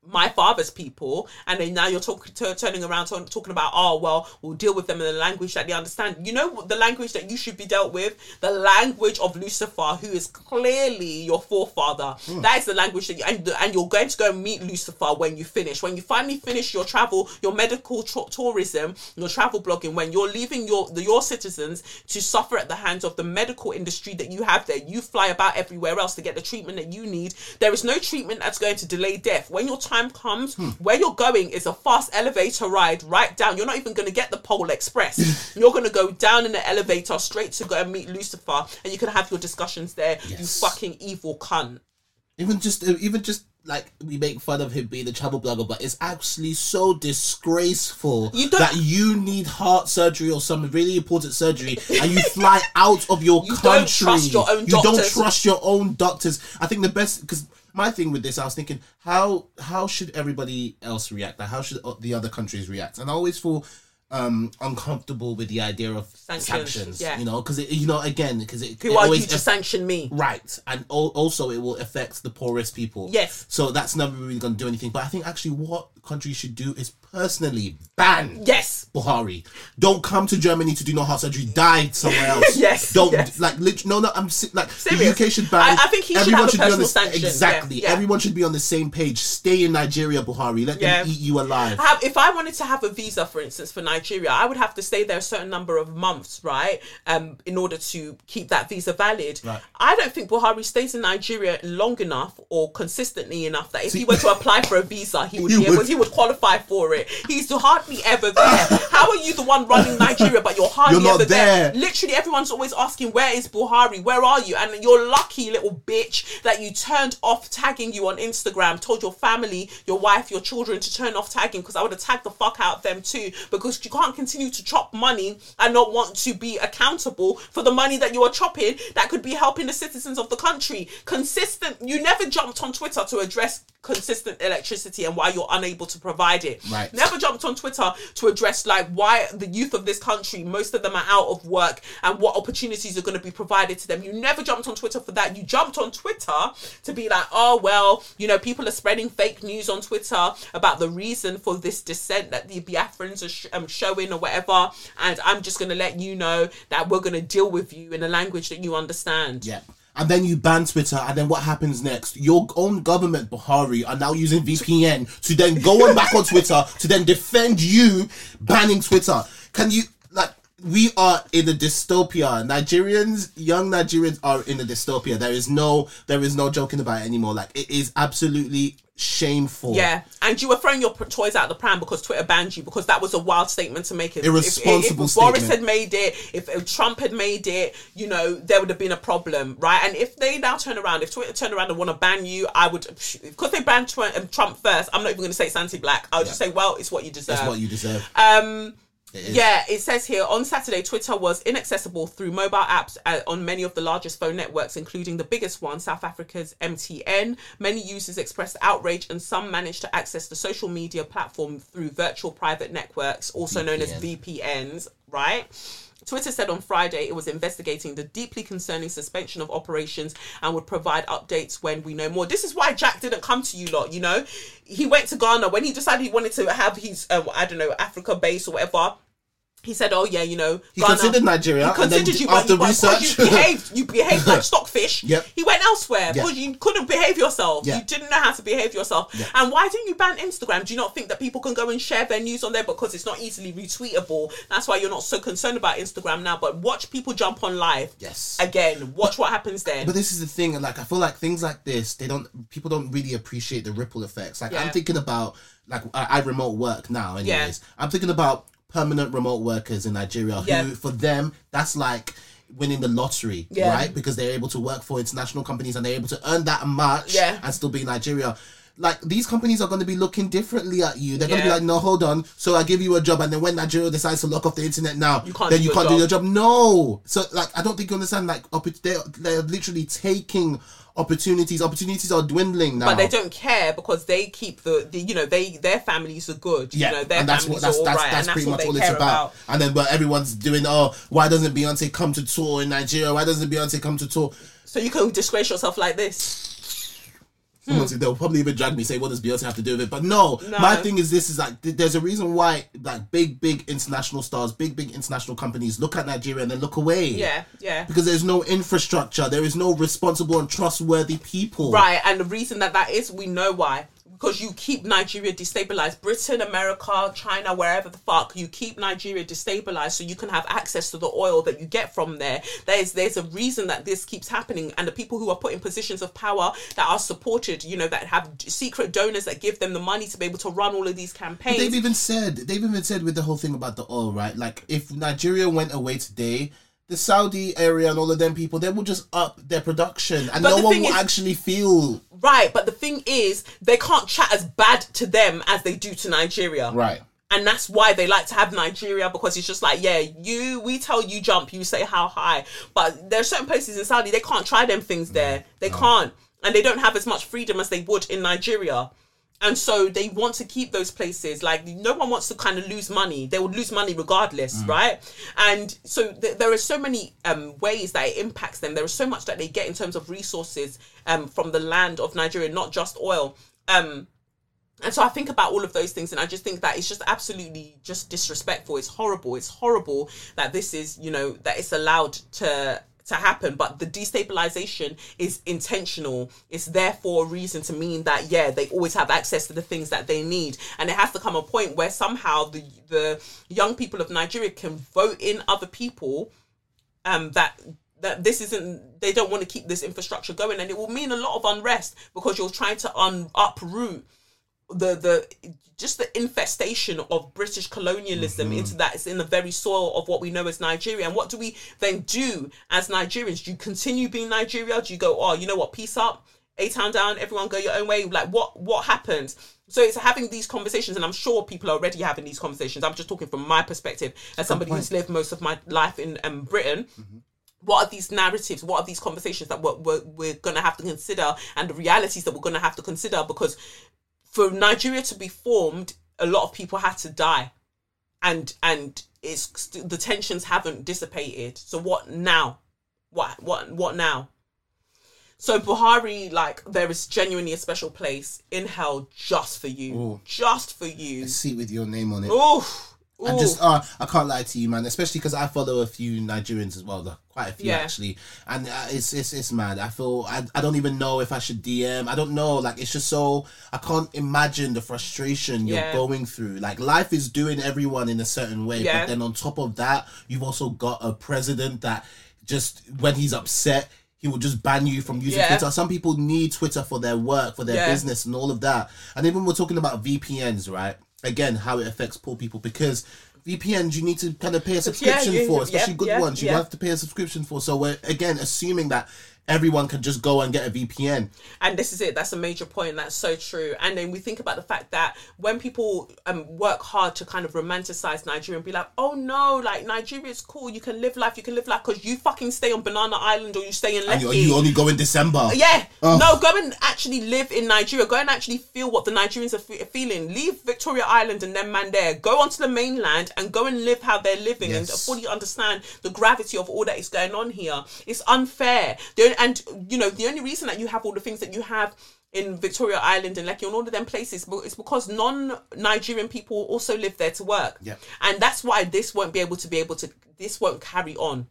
my father's people, and then now you're talking to, turning around to, talking about oh well we'll deal with them in the language that they understand. You know the language that you should be dealt with, the language of Lucifer, who is clearly your forefather. Hmm. That is the language that you and, and you're going to go and meet Lucifer when you finish. When you finally finish your travel, your medical tourism, your travel blogging, when you're leaving your the, your citizens to suffer at the hands of the medical industry that you have there, you fly about everywhere else to get the treatment that you need. There is no treatment that's going to delay death. When your time comes, where you're going is a fast elevator ride right down. You're not even going to get the Pole Express. you're going to go down in the elevator straight to go and meet Lucifer, and you can have your discussions there. You fucking evil cunt. even just even just like we make fun of him being a travel blogger, but it's actually so disgraceful You don't- that you need heart surgery or some really important surgery and you fly out of your You don't country. trust your own you don't trust your own doctors. I think the best because my thing with this, I was thinking how how should everybody else react? Like how should the other countries react? And I always feel um uncomfortable with the idea of Sanctions, sanctions, yeah. you know because you know again because it, Who it are you to aff- sanction me? Right, and al- also it will affect the poorest people. Yes. So that's never really going to do anything. But I think actually what countries should do is personally ban Yes. Buhari. Don't come to Germany to do no heart surgery. Die somewhere else. Yes, Don't yes. like lit- no no. I'm like Serious. the UK should ban. I- I think he should Everyone have a be on the sanction. Yeah, Exactly. yeah. Everyone should be on the same page. Stay in Nigeria, Buhari. Let Yeah. them eat you alive. have, if I wanted to have a visa, for instance, for Nigeria, Nigeria, I would have to stay there a certain number of months, right? Um, in order to keep that visa valid. Right. I don't think Buhari stays in Nigeria long enough or consistently enough that if he were to apply for a visa, he would He be able, he would qualify for it. He's hardly ever there. How are you the one running Nigeria, but you're hardly You're not ever there? there. Literally, everyone's always asking, "Where is Buhari? Where are you?" And you're lucky, little bitch, that you turned off tagging you on Instagram. Told your family, your wife, your children to turn off tagging because I would have tagged the fuck out of them too. Because you can't continue to chop money and not want to be accountable for the money that you are chopping that could be helping the citizens of the country. Consistent. You never jumped on Twitter to address consistent electricity and why you're unable to provide it. Right. Never jumped on Twitter to address like why the youth of this country, most of them are out of work and what opportunities are going to be provided to them. You never jumped on Twitter for that. You jumped on Twitter to be like, oh well, you know, people are spreading fake news on Twitter about the reason for this dissent that the Biafrans are sh- um, showing or whatever, and I'm just going to let you know that we're going to deal with you in a language that you understand. Yeah. And then you ban Twitter, and then what happens next? Your own government, Buhari, are now using VPN to then go on back on Twitter to then defend you banning Twitter. Can you? We are in a dystopia. Nigerians, young Nigerians, are in a dystopia. There is no, there is no joking about it anymore. Like it is absolutely shameful. Yeah, and you were throwing your toys out of the pram because Twitter banned you because that was a wild statement to make. If, Irresponsible if, if, Boris statement. had made it, if, if Trump had made it, you know, there would have been a problem, right? And if they now turn around, if Twitter turn around and want to ban you, I would because they banned um, Trump first. I'm not even going to say it's anti-black. I'll just say, well, it's what you deserve. That's what you deserve. Um, It yeah, it says here on Saturday, Twitter was inaccessible through mobile apps uh, on many of the largest phone networks, including the biggest one, South Africa's MTN. Many users expressed outrage, and some managed to access the social media platform through virtual private networks, also known as VPNs, right? Twitter said on Friday it was investigating the deeply concerning suspension of operations and would provide updates when we know more. This is why Jack didn't come to you lot, you know? He went to Ghana when he decided he wanted to have his, um, I don't know, Africa base or whatever. He said, "Oh yeah, you know." He considered Nigeria, He considered you, after but, but because research- you behaved. You behaved like stockfish. Yep. He went elsewhere Yeah. because you couldn't behave yourself. Yeah. You didn't know how to behave yourself. And why didn't you ban Instagram? Do you not think that people can go and share their news on there because it's not easily retweetable? That's why you're not so concerned about Instagram now. But watch people jump on live. Yes. Again, watch what happens then. But this is the thing, like I feel like things like this, they don't people don't really appreciate the ripple effects. Like Yeah. I'm thinking about like I, I remote work now, anyways. Yeah. I'm thinking about permanent remote workers in Nigeria who Yeah. for them that's like winning the lottery, Yeah. right? Because they're able to work for international companies and they're able to earn that much Yeah. and still be in Nigeria. Like these companies are going to be looking differently at you. They're going to be like, no, hold on. So I give you a job, and then when Nigeria decides to lock off the internet now, You can't then you can't do your job. No. So like, I don't think you understand. Like, they're, they're literally taking opportunities. Opportunities are dwindling now. but they don't care because they keep the, the you know they their families are good Yeah, you know their and that's families what that's are all that's, right, that's and that's pretty much all it's care about. And then but everyone's doing oh why doesn't Beyonce come to tour in Nigeria? Why doesn't Beyonce come to tour? so you can disgrace yourself like this Hmm. Said They'll probably even drag me say what does Beyonce have to do with it? But no, No. my thing is this is like th- there's a reason why like big big international stars, big big international companies look at Nigeria and then look away. yeah yeah Because there's no infrastructure, there is no responsible and trustworthy people. Right, and the reason that that is, we know why. Because you keep Nigeria destabilized. Britain, America, China, wherever the fuck, you keep Nigeria destabilized so you can have access to the oil that you get from there. There's there's a reason that this keeps happening, and the people who are put in positions of power that are supported, you know, that have secret donors that give them the money to be able to run all of these campaigns. They've even said they've even said with the whole thing about the oil, right? Like if Nigeria went away today, the Saudi area and all of them people, they will just up their production, and But no one will is- actually feel right, but the thing is, they can't chat as bad to them as they do to Nigeria. right. and that's why they like to have Nigeria because it's just like, yeah, you we tell you jump, you say how high. But there are certain places in Saudi they can't try them things there. They can't, and they don't have as much freedom as they would in Nigeria. And so they want to keep those places. Like no one wants to kind of lose money. They would lose money regardless, right? And so th- there are so many um, ways that it impacts them. There is so much that they get in terms of resources um, from the land of Nigeria, not just oil. Um, and so I think about all of those things, and I just think that it's just absolutely just disrespectful. It's horrible. It's horrible that this is, you know, that it's allowed to to happen but the destabilization is intentional. It's there for a reason to mean that yeah they always have access to the things that they need. And it has to come a point where somehow the the young people of Nigeria can vote in other people um that that this isn't they don't want to keep this infrastructure going. And it will mean a lot of unrest because you're trying to un uproot the the just the infestation of British colonialism into that it's in the very soil of what we know as Nigeria. And what do we then do as Nigerians? Do you continue being Nigeria? Do you go, oh, you know what, peace up, a town down, everyone go your own way? Like what what happens? So it's having these conversations, and I'm sure people are already having these conversations. I'm just talking from my perspective as somebody who's lived most of my life in um, Britain what are these narratives what are these conversations that we're, we're, we're going to have to consider and the realities that we're going to have to consider because for nigeria to be formed a lot of people had to die and and it's the tensions haven't dissipated so what now what what what now so buhari like there is genuinely a special place in hell just for you Ooh. just for you A seat with your name on it. Oof. And Oof. just, uh, I can't lie to you, man. Especially because I follow a few Nigerians as well, though. quite a few Yeah. actually, and uh, it's it's it's mad. I feel I, I don't even know if I should DM. I don't know. Like it's just so I can't imagine the frustration you're Yeah. going through. Like life is doing everyone in a certain way, Yeah. but then on top of that, you've also got a president that just when he's upset. He will just ban you from using Yeah. Twitter. Some people need Twitter for their work, for their Yeah. business, and all of that. And even we're talking about VPNs, right? Again, how it affects poor people because VPNs you need to kind of pay a subscription you- for, yeah, especially good yeah, ones. You yeah. have to pay a subscription for. So we're again assuming that everyone can just go and get a VPN. and this is it that's a major point that's so true and then we think about the fact that when people um, work hard to kind of romanticize nigeria and be like oh no like nigeria is cool you can live life you can live life because you fucking stay on banana island or you stay in And Lekki. you, you only go in December. Yeah. Oh. No, go and actually live in Nigeria. Go and actually feel what the Nigerians are fe- feeling. Leave Victoria Island and then man there. Go onto the mainland and go and live how they're living and fully understand the gravity of all that is going on here. It's unfair. The only- And, you know, the only reason that you have all the things that you have in Victoria Island and Lekki and all of them places but it's because non-Nigerian people also live there to work. Yep. And that's why this won't be able to be able to this won't carry on.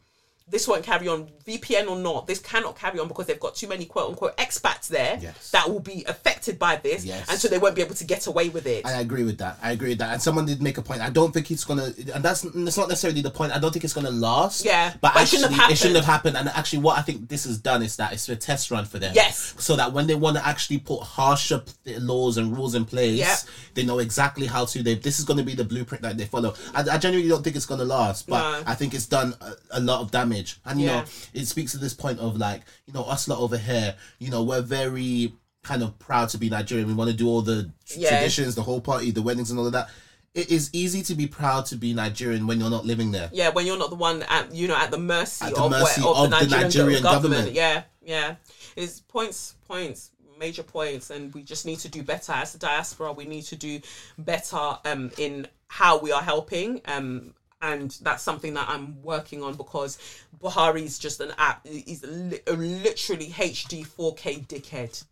This won't carry on, VPN or not. This cannot carry on because they've got too many quote unquote expats there Yes. that will be affected by this, Yes. and so they won't be able to get away with it. I agree with that. I agree with that. And someone did make a point. I don't think it's gonna, and that's that's not necessarily the point. I don't think it's gonna last. Yeah, but, but it shouldn't have it shouldn't have happened. And actually, what I think this has done is that it's a test run for them. Yes. So that when they want to actually put harsher p- laws and rules in place, Yeah. they know exactly how to. They this is going to be the blueprint that they follow. I, I genuinely don't think it's going to last, but No. I think it's done a, a lot of damage. And you Yeah. know, it speaks to this point of like, you know, us lot over here. You know, we're very kind of proud to be Nigerian. We want to do all the Yeah. traditions, the whole party, the weddings, and all of that. It is easy to be proud to be Nigerian when you're not living there. yeah, when you're not the one at you know at the mercy, At the of, mercy where, of, of the the Nigerian, Nigerian government. government. Yeah, yeah. It's points, points, major points, and we just need to do better as a diaspora. We need to do better um, in how we are helping. Um, and that's something that I'm working on because Buhari is just an app. He's literally HD 4K dickhead.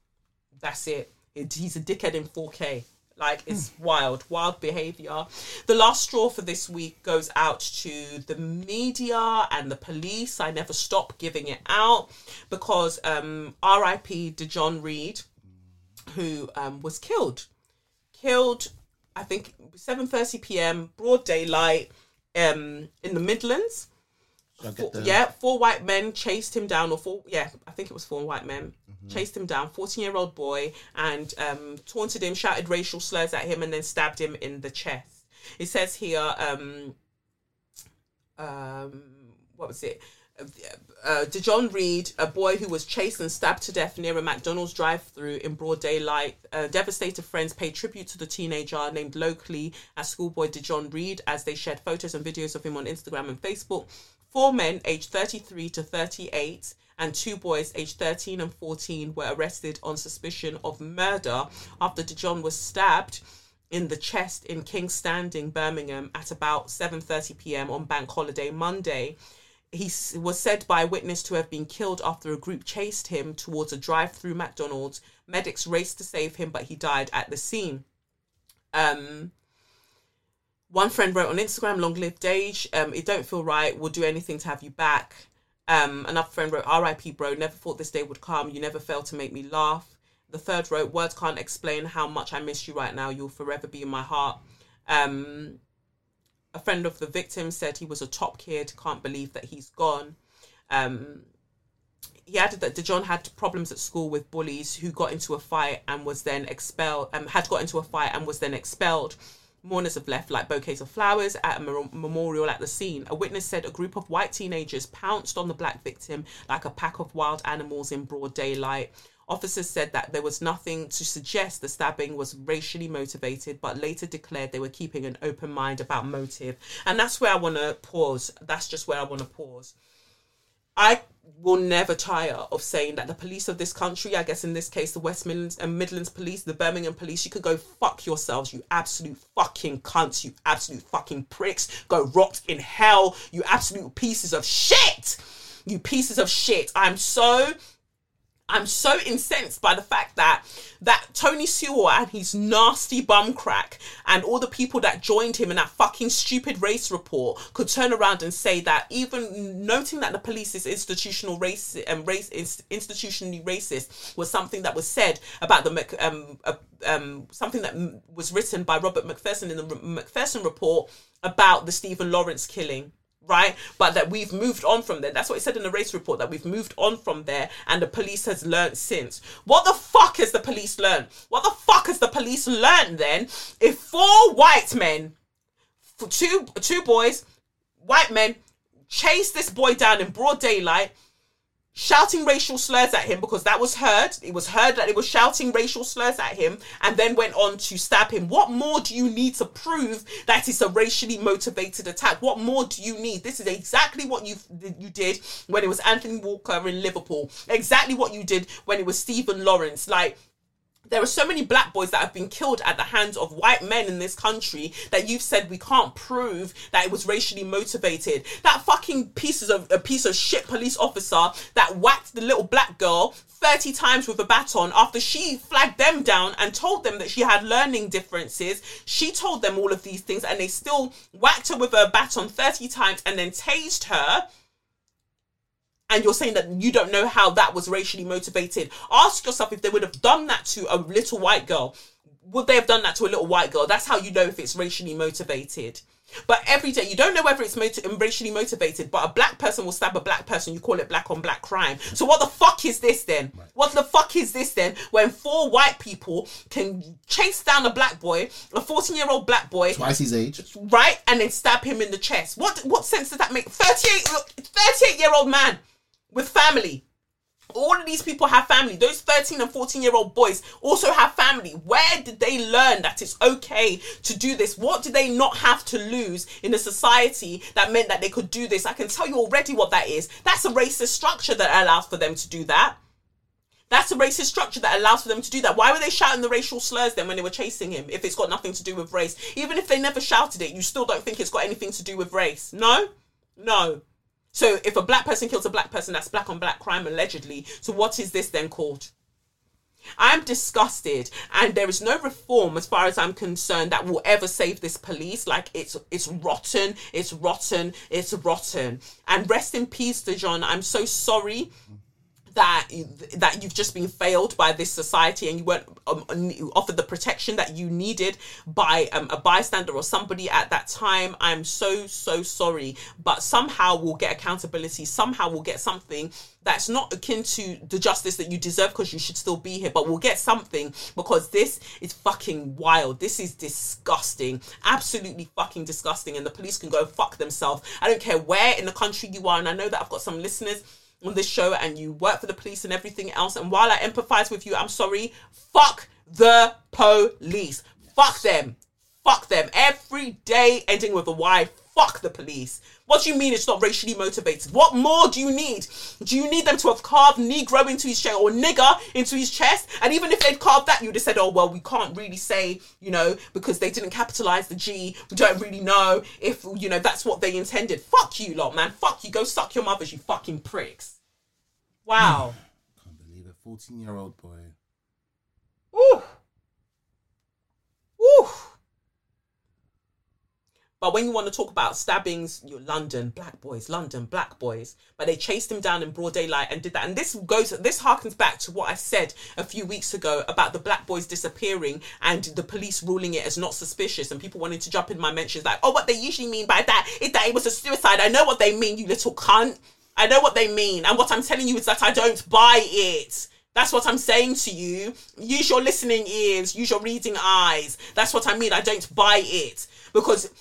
That's it. it. He's a dickhead in 4K. Like it's wild, wild behavior. The last straw for this week goes out to the media and the police. I never stop giving it out because um, R.I.P. Dea-John Reid, who um, was killed, killed. I think 7:30 p.m. broad daylight um, in the Midlands. So I get Four, the- yeah, four white men chased him down, or four, yeah, I think it was four white men Mm-hmm. chased him down, 14 year old boy, and um, taunted him, shouted racial slurs at him, and then stabbed him in the chest. It says here, um, um, what was it? Uh, Dea-John Reid, a boy who was chased and stabbed to death near a McDonald's drive-through in broad daylight. Uh, devastated friends paid tribute to the teenager named locally as schoolboy Dea-John Reid as they shared photos and videos of him on Instagram and Facebook. Four men aged 33 to 38 and two boys aged 13 and 14 were arrested on suspicion of murder after Dea-John was stabbed in the chest in Kingstanding, Birmingham, at about 7:30 p.m. on Bank Holiday Monday. He was said by a witness to have been killed after a group chased him towards a drive-through McDonald's. Medics raced to save him, but he died at the scene. Um, one friend wrote on Instagram, "Long live Dage. Um, it don't feel right. We'll do anything to have you back." Um, another friend wrote, "R.I.P. Bro. Never thought this day would come. You never fail to make me laugh." The third wrote, "Words can't explain how much I miss you right now. You'll forever be in my heart." Um, a friend of the victim said he was a top kid. Can't believe that he's gone. Um, he added that Dea-John had problems at school with bullies who got into a fight and was then expelled. Um, had got into a fight and was then expelled. Mourners have left like bouquets of flowers at a memorial at the scene. A witness said a group of white teenagers pounced on the black victim like a pack of wild animals in broad daylight. Officers said that there was nothing to suggest the stabbing was racially motivated, but later declared they were keeping an open mind about motive. And that's where I want to pause. That's just where I want to pause. I will never tire of saying that the police of this country, I guess in this case the West Midlands and Midlands police, the Birmingham police, you could go fuck yourselves, you absolute fucking cunts, you absolute fucking pricks. Go rot in hell, you absolute pieces of shit. You pieces of shit. I'm so I'm so incensed by the fact that that Tony Sewell and his nasty bum crack and all the people that joined him in that fucking stupid race report could turn around and say that even noting that the police is institutional race and race is institutionally racist was something that was said about the um, uh, um something that was written by Robert Macpherson in the Macpherson report about the Stephen Lawrence killing right? But that we've moved on from there. That's what it said in the race report that we've moved on from there and the police has learned since. What the fuck has the police learned? What the fuck has the police learned then if four white men, two two boys, white men, chase this boy down in broad daylight? Shouting racial slurs at him because that was heard. It was heard that it was shouting racial slurs at him and then went on to stab him. What more do you need to prove that it's a racially motivated attack? What more do you need? This is exactly what you you did when it was Anthony Walker in Liverpool. Exactly what you did when it was Stephen Lawrence. Like there are so many black boys that have been killed at the hands of white men in this country that you've said we can't prove that it was racially motivated. That fucking pieces of a piece of shit police officer that whacked the little black girl 30 times with a baton after she flagged them down and told them that she had learning differences. She told them all of these things and they still whacked her with a baton 30 times and then tased her and you're saying that you don't know how that was racially motivated. Ask yourself if they would have done that to a little white girl. Would they have done that to a little white girl? That's how you know if it's racially motivated. But every day, you don't know whether it's moti- racially motivated, but a black person will stab a black person, you call it black on black crime. So, what the fuck is this then? What the fuck is this then? When four white people can chase down a black boy, a 14 year old black boy, Twice his age. right, and then stab him in the chest. What what sense does that make? 38 38 year old man with family. All of these people have family. Those 13 and 14 year old boys also have family. Where did they learn that it's okay to do this? What did they not have to lose in a society that meant that they could do this? I can tell you already what that is. That's a racist structure that allows for them to do that. That's a racist structure that allows for them to do that. Why were they shouting the racial slurs then when they were chasing him if it's got nothing to do with race? Even if they never shouted it, you still don't think it's got anything to do with race. No? No. So if a black person kills a black person, that's black on black crime allegedly. So what is this then called? I'm disgusted, and there is no reform, as far as I'm concerned, that will ever save this police. Like it's it's rotten, it's rotten, it's rotten. And rest in peace, Dea-John. I'm so sorry that that you've just been failed by this society and you weren't um, offered the protection that you needed by um, a bystander or somebody at that time i'm so so sorry. But somehow we'll get accountability. Somehow we'll get something that's not akin to the justice that you deserve because you should still be here. But we'll get something because this is fucking wild. This is disgusting. Absolutely fucking disgusting. And the police can go fuck themselves. I don't care where in the country you are. And i know that i've got some listeners on this show and you work for the police and everything else. And while I empathize with you, I'm sorry. Fuck the police. Fuck them. Fuck them. Every day ending with a Y. Fuck the police. What do you mean it's not racially motivated? What more do you need? Do you need them to have carved Negro into his chest or nigger into his chest? And even if they'd carved that, you'd have said, oh, well, we can't really say, you know, because they didn't capitalize the G. We don't really know if, you know, that's what they intended. Fuck you lot, man. Fuck you. Go suck your mothers, you fucking pricks. Wow. Hmm. Can't believe it. 14 year old boy. Ooh. Ooh. But when you want to talk about stabbings, you're London, black boys, London, black boys. But they chased him down in broad daylight and did that. And this goes, this harkens back to what I said a few weeks ago about the black boys disappearing and the police ruling it as not suspicious. And people wanted to jump in my mentions like, oh, what they usually mean by that is that it was a suicide. I know what they mean, you little cunt. I know what they mean. And what I'm telling you is that I don't buy it. That's what I'm saying to you. Use your listening ears, use your reading eyes. That's what I mean. I don't buy it. Because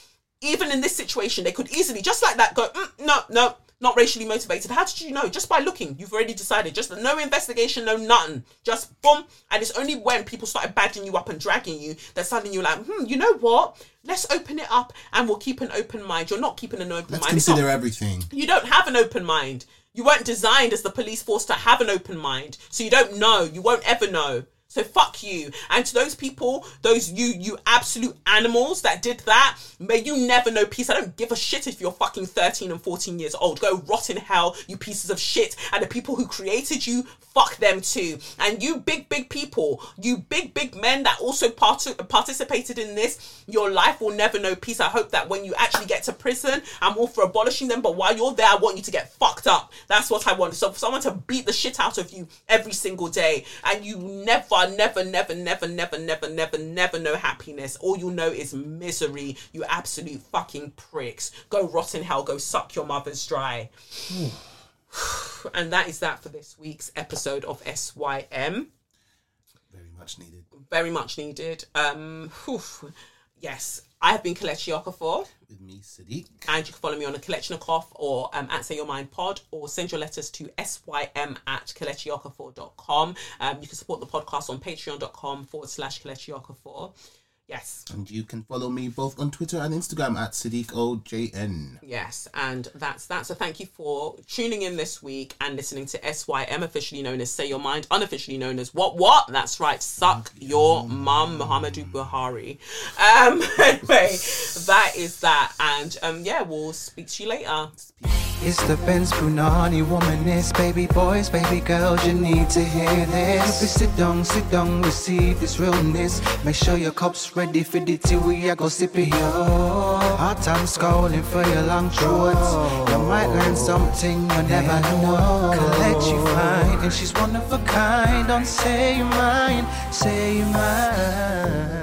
even in this situation, they could easily, just like that, go, mm, no, no, not racially motivated. How did you know? Just by looking, you've already decided. Just no investigation, no nothing. Just boom. And it's only when people started badging you up and dragging you that suddenly you're like, hmm, you know what? Let's open it up and we'll keep an open mind. You're not keeping an open Let's mind. It's not- consider everything. you don't have an open mind. You weren't designed as the police force to have an open mind. So you don't know. You won't ever know. So fuck you. And to those people, those you you absolute animals that did that, may you never know peace. I don't give a shit if you're fucking 13 and 14 years old. Go rot in hell, you pieces of shit. And the people who created you, fuck them too. And you big, big people, you big, big men that also part- participated in this, your life will never know peace. I hope that when you actually get to prison, I'm all for abolishing them, but while you're there, I want you to get fucked up. That's what I want. So for someone to beat the shit out of you every single day, and you never, never, never, never, never, never, never, never know happiness. All you know is misery. You absolute fucking pricks. Go rot in hell. Go suck your mother's dry. and that is that for this week's episode of SYM Very much needed. very much needed. Um, whew. yes, I have been Kelechi Okafor, With me, Sadiq. and you can follow me on a Kelechnekoff or um, at Say Your Mind Pod, or send your letters to sym at kelechiokafor.com. Um, you can support the podcast on patreon.com forward slash Kelechi Okafor. Yes, And you can follow me both on Twitter and Instagram at SadiqOJN. yes, and that's that. So thank you for tuning in this week and listening to SYM, officially known as Say Your Mind, unofficially known as What What? That's right, Suck Your Mum, Muhammadu Buhari. Um, anyway, that is that, and um, yeah, we'll speak to you later. It's the Benz Brunani womanist, baby boys, baby girls, you need to hear this. Sit down, sit down, receive this realness. Make sure your cup's ready for the tea, we are go sip it, yo. Hot time scrolling for your long shorts. You might learn something you never know. Collect you find, and she's one of a kind. Don't say your mind, say your mind.